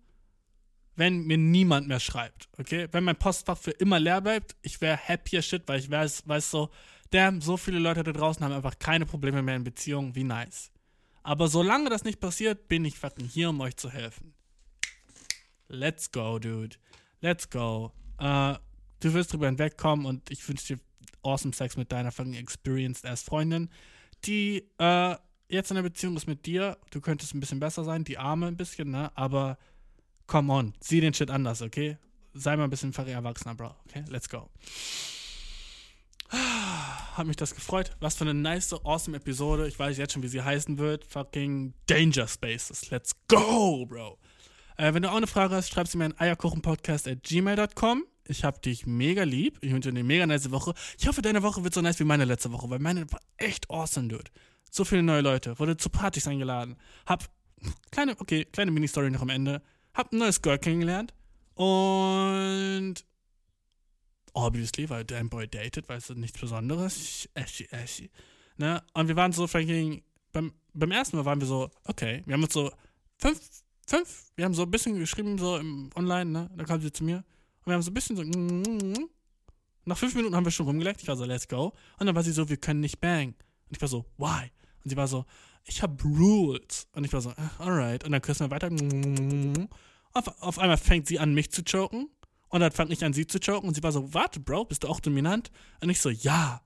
wenn mir niemand mehr schreibt, okay? Wenn mein Postfach für immer leer bleibt, ich wäre happy as shit, weil ich weiß, weiß so, damn, so viele Leute da draußen haben einfach keine Probleme mehr in Beziehungen, wie nice. Aber solange das nicht passiert, bin ich fucking hier, um euch zu helfen. Let's go, dude. Let's go. Äh, du wirst drüber hinwegkommen und ich wünsche dir awesome Sex mit deiner fucking experienced ass Freundin, die äh, jetzt in einer Beziehung ist mit dir. Du könntest ein bisschen besser sein, die Arme ein bisschen, ne? Aber come on, sieh den Shit anders, okay? Sei mal ein bisschen erwachsener, Bro. Okay, let's go. <sighs> Hat mich das gefreut. Was für eine nice, awesome Episode. Ich weiß jetzt schon, wie sie heißen wird. Fucking Danger Spaces. Let's go, Bro. Äh, wenn du auch eine Frage hast, schreib sie mir an eierkuchenpodcast.gmail.com. Ich hab dich mega lieb. Ich wünsche dir eine mega nice Woche. Ich hoffe, deine Woche wird so nice wie meine letzte Woche, weil meine war echt awesome, dude. So viele neue Leute. Wurde zu Partys eingeladen. Hab kleine, okay, kleine Mini-Story noch am Ende. Hab ein neues Girl kennengelernt. Und obviously, weil dein Boy datet, weißt du, nichts Besonderes. Ashy, ashy. Ne? Und wir waren so fucking, beim, beim ersten Mal waren wir so, okay, wir haben uns so fünf, fünf, wir haben so ein bisschen geschrieben, so im Online, ne? Da kam sie zu mir. Und wir haben so ein bisschen so, nach fünf Minuten haben wir schon rumgeleckt. Ich war so, let's go. Und dann war sie so, wir können nicht bang. Und ich war so, why? Und sie war so, ich habe Rules. Und ich war so, äh, alright. Und dann küssen wir weiter. Auf, auf einmal fängt sie an, mich zu choken. Und dann fang ich an, sie zu choken. Und sie war so, warte, Bro, bist du auch dominant? Und ich so, ja.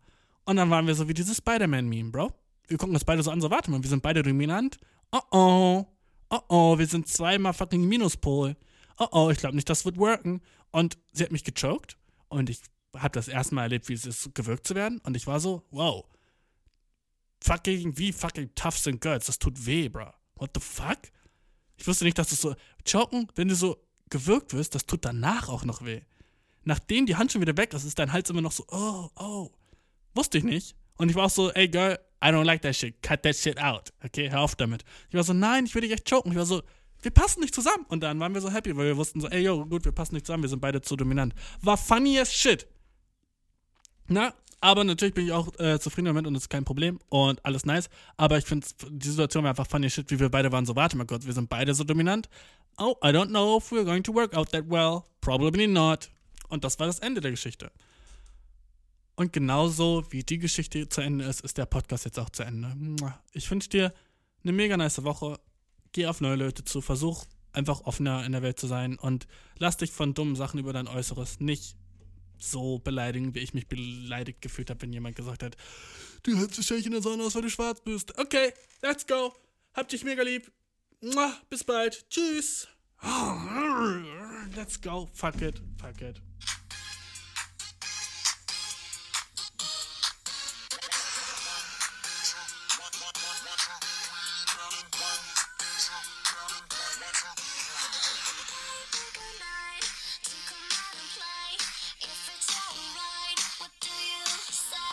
Und dann waren wir so wie dieses Spider-Man-Meme, Bro. Wir gucken uns beide so an, so, warte mal, wir sind beide dominant. Oh oh. Oh oh, wir sind zweimal fucking Minuspol. Oh oh, ich glaube nicht, das wird worken. Und sie hat mich gechoked. Und ich habe das erste Mal erlebt, wie es ist, gewirkt zu werden. Und ich war so, wow. Fucking, wie fucking tough sind Girls? Das tut weh, bro. What the fuck? Ich wusste nicht, dass das so. Choken, wenn du so gewirkt wirst, das tut danach auch noch weh. Nachdem die Hand schon wieder weg ist, ist dein Hals immer noch so, oh, oh. Wusste ich nicht. Und ich war auch so, ey, Girl, I don't like that shit. Cut that shit out. Okay, hör auf damit. Ich war so, nein, ich will dich echt choken. Ich war so, wir passen nicht zusammen. Und dann waren wir so happy, weil wir wussten so, ey, yo, gut, wir passen nicht zusammen, wir sind beide zu dominant. War funny as shit. Na, aber natürlich bin ich auch äh, zufrieden damit und das ist kein Problem und alles nice. Aber ich finde, die Situation war einfach funny shit, wie wir beide waren so, warte mal kurz, wir sind beide so dominant. Oh, I don't know if we're going to work out that well. Probably not. Und das war das Ende der Geschichte. Und genauso wie die Geschichte zu Ende ist, ist der Podcast jetzt auch zu Ende. Ich wünsche dir eine mega nice Woche. Geh auf neue Leute zu. Versuch einfach offener in der Welt zu sein und lass dich von dummen Sachen über dein Äußeres nicht so beleidigen, wie ich mich beleidigt gefühlt habe, wenn jemand gesagt hat, du hältst dich in der Sonne aus, weil du schwarz bist. Okay, let's go. Hab dich mega lieb. Bis bald. Tschüss. let's go, fuck it, fuck it.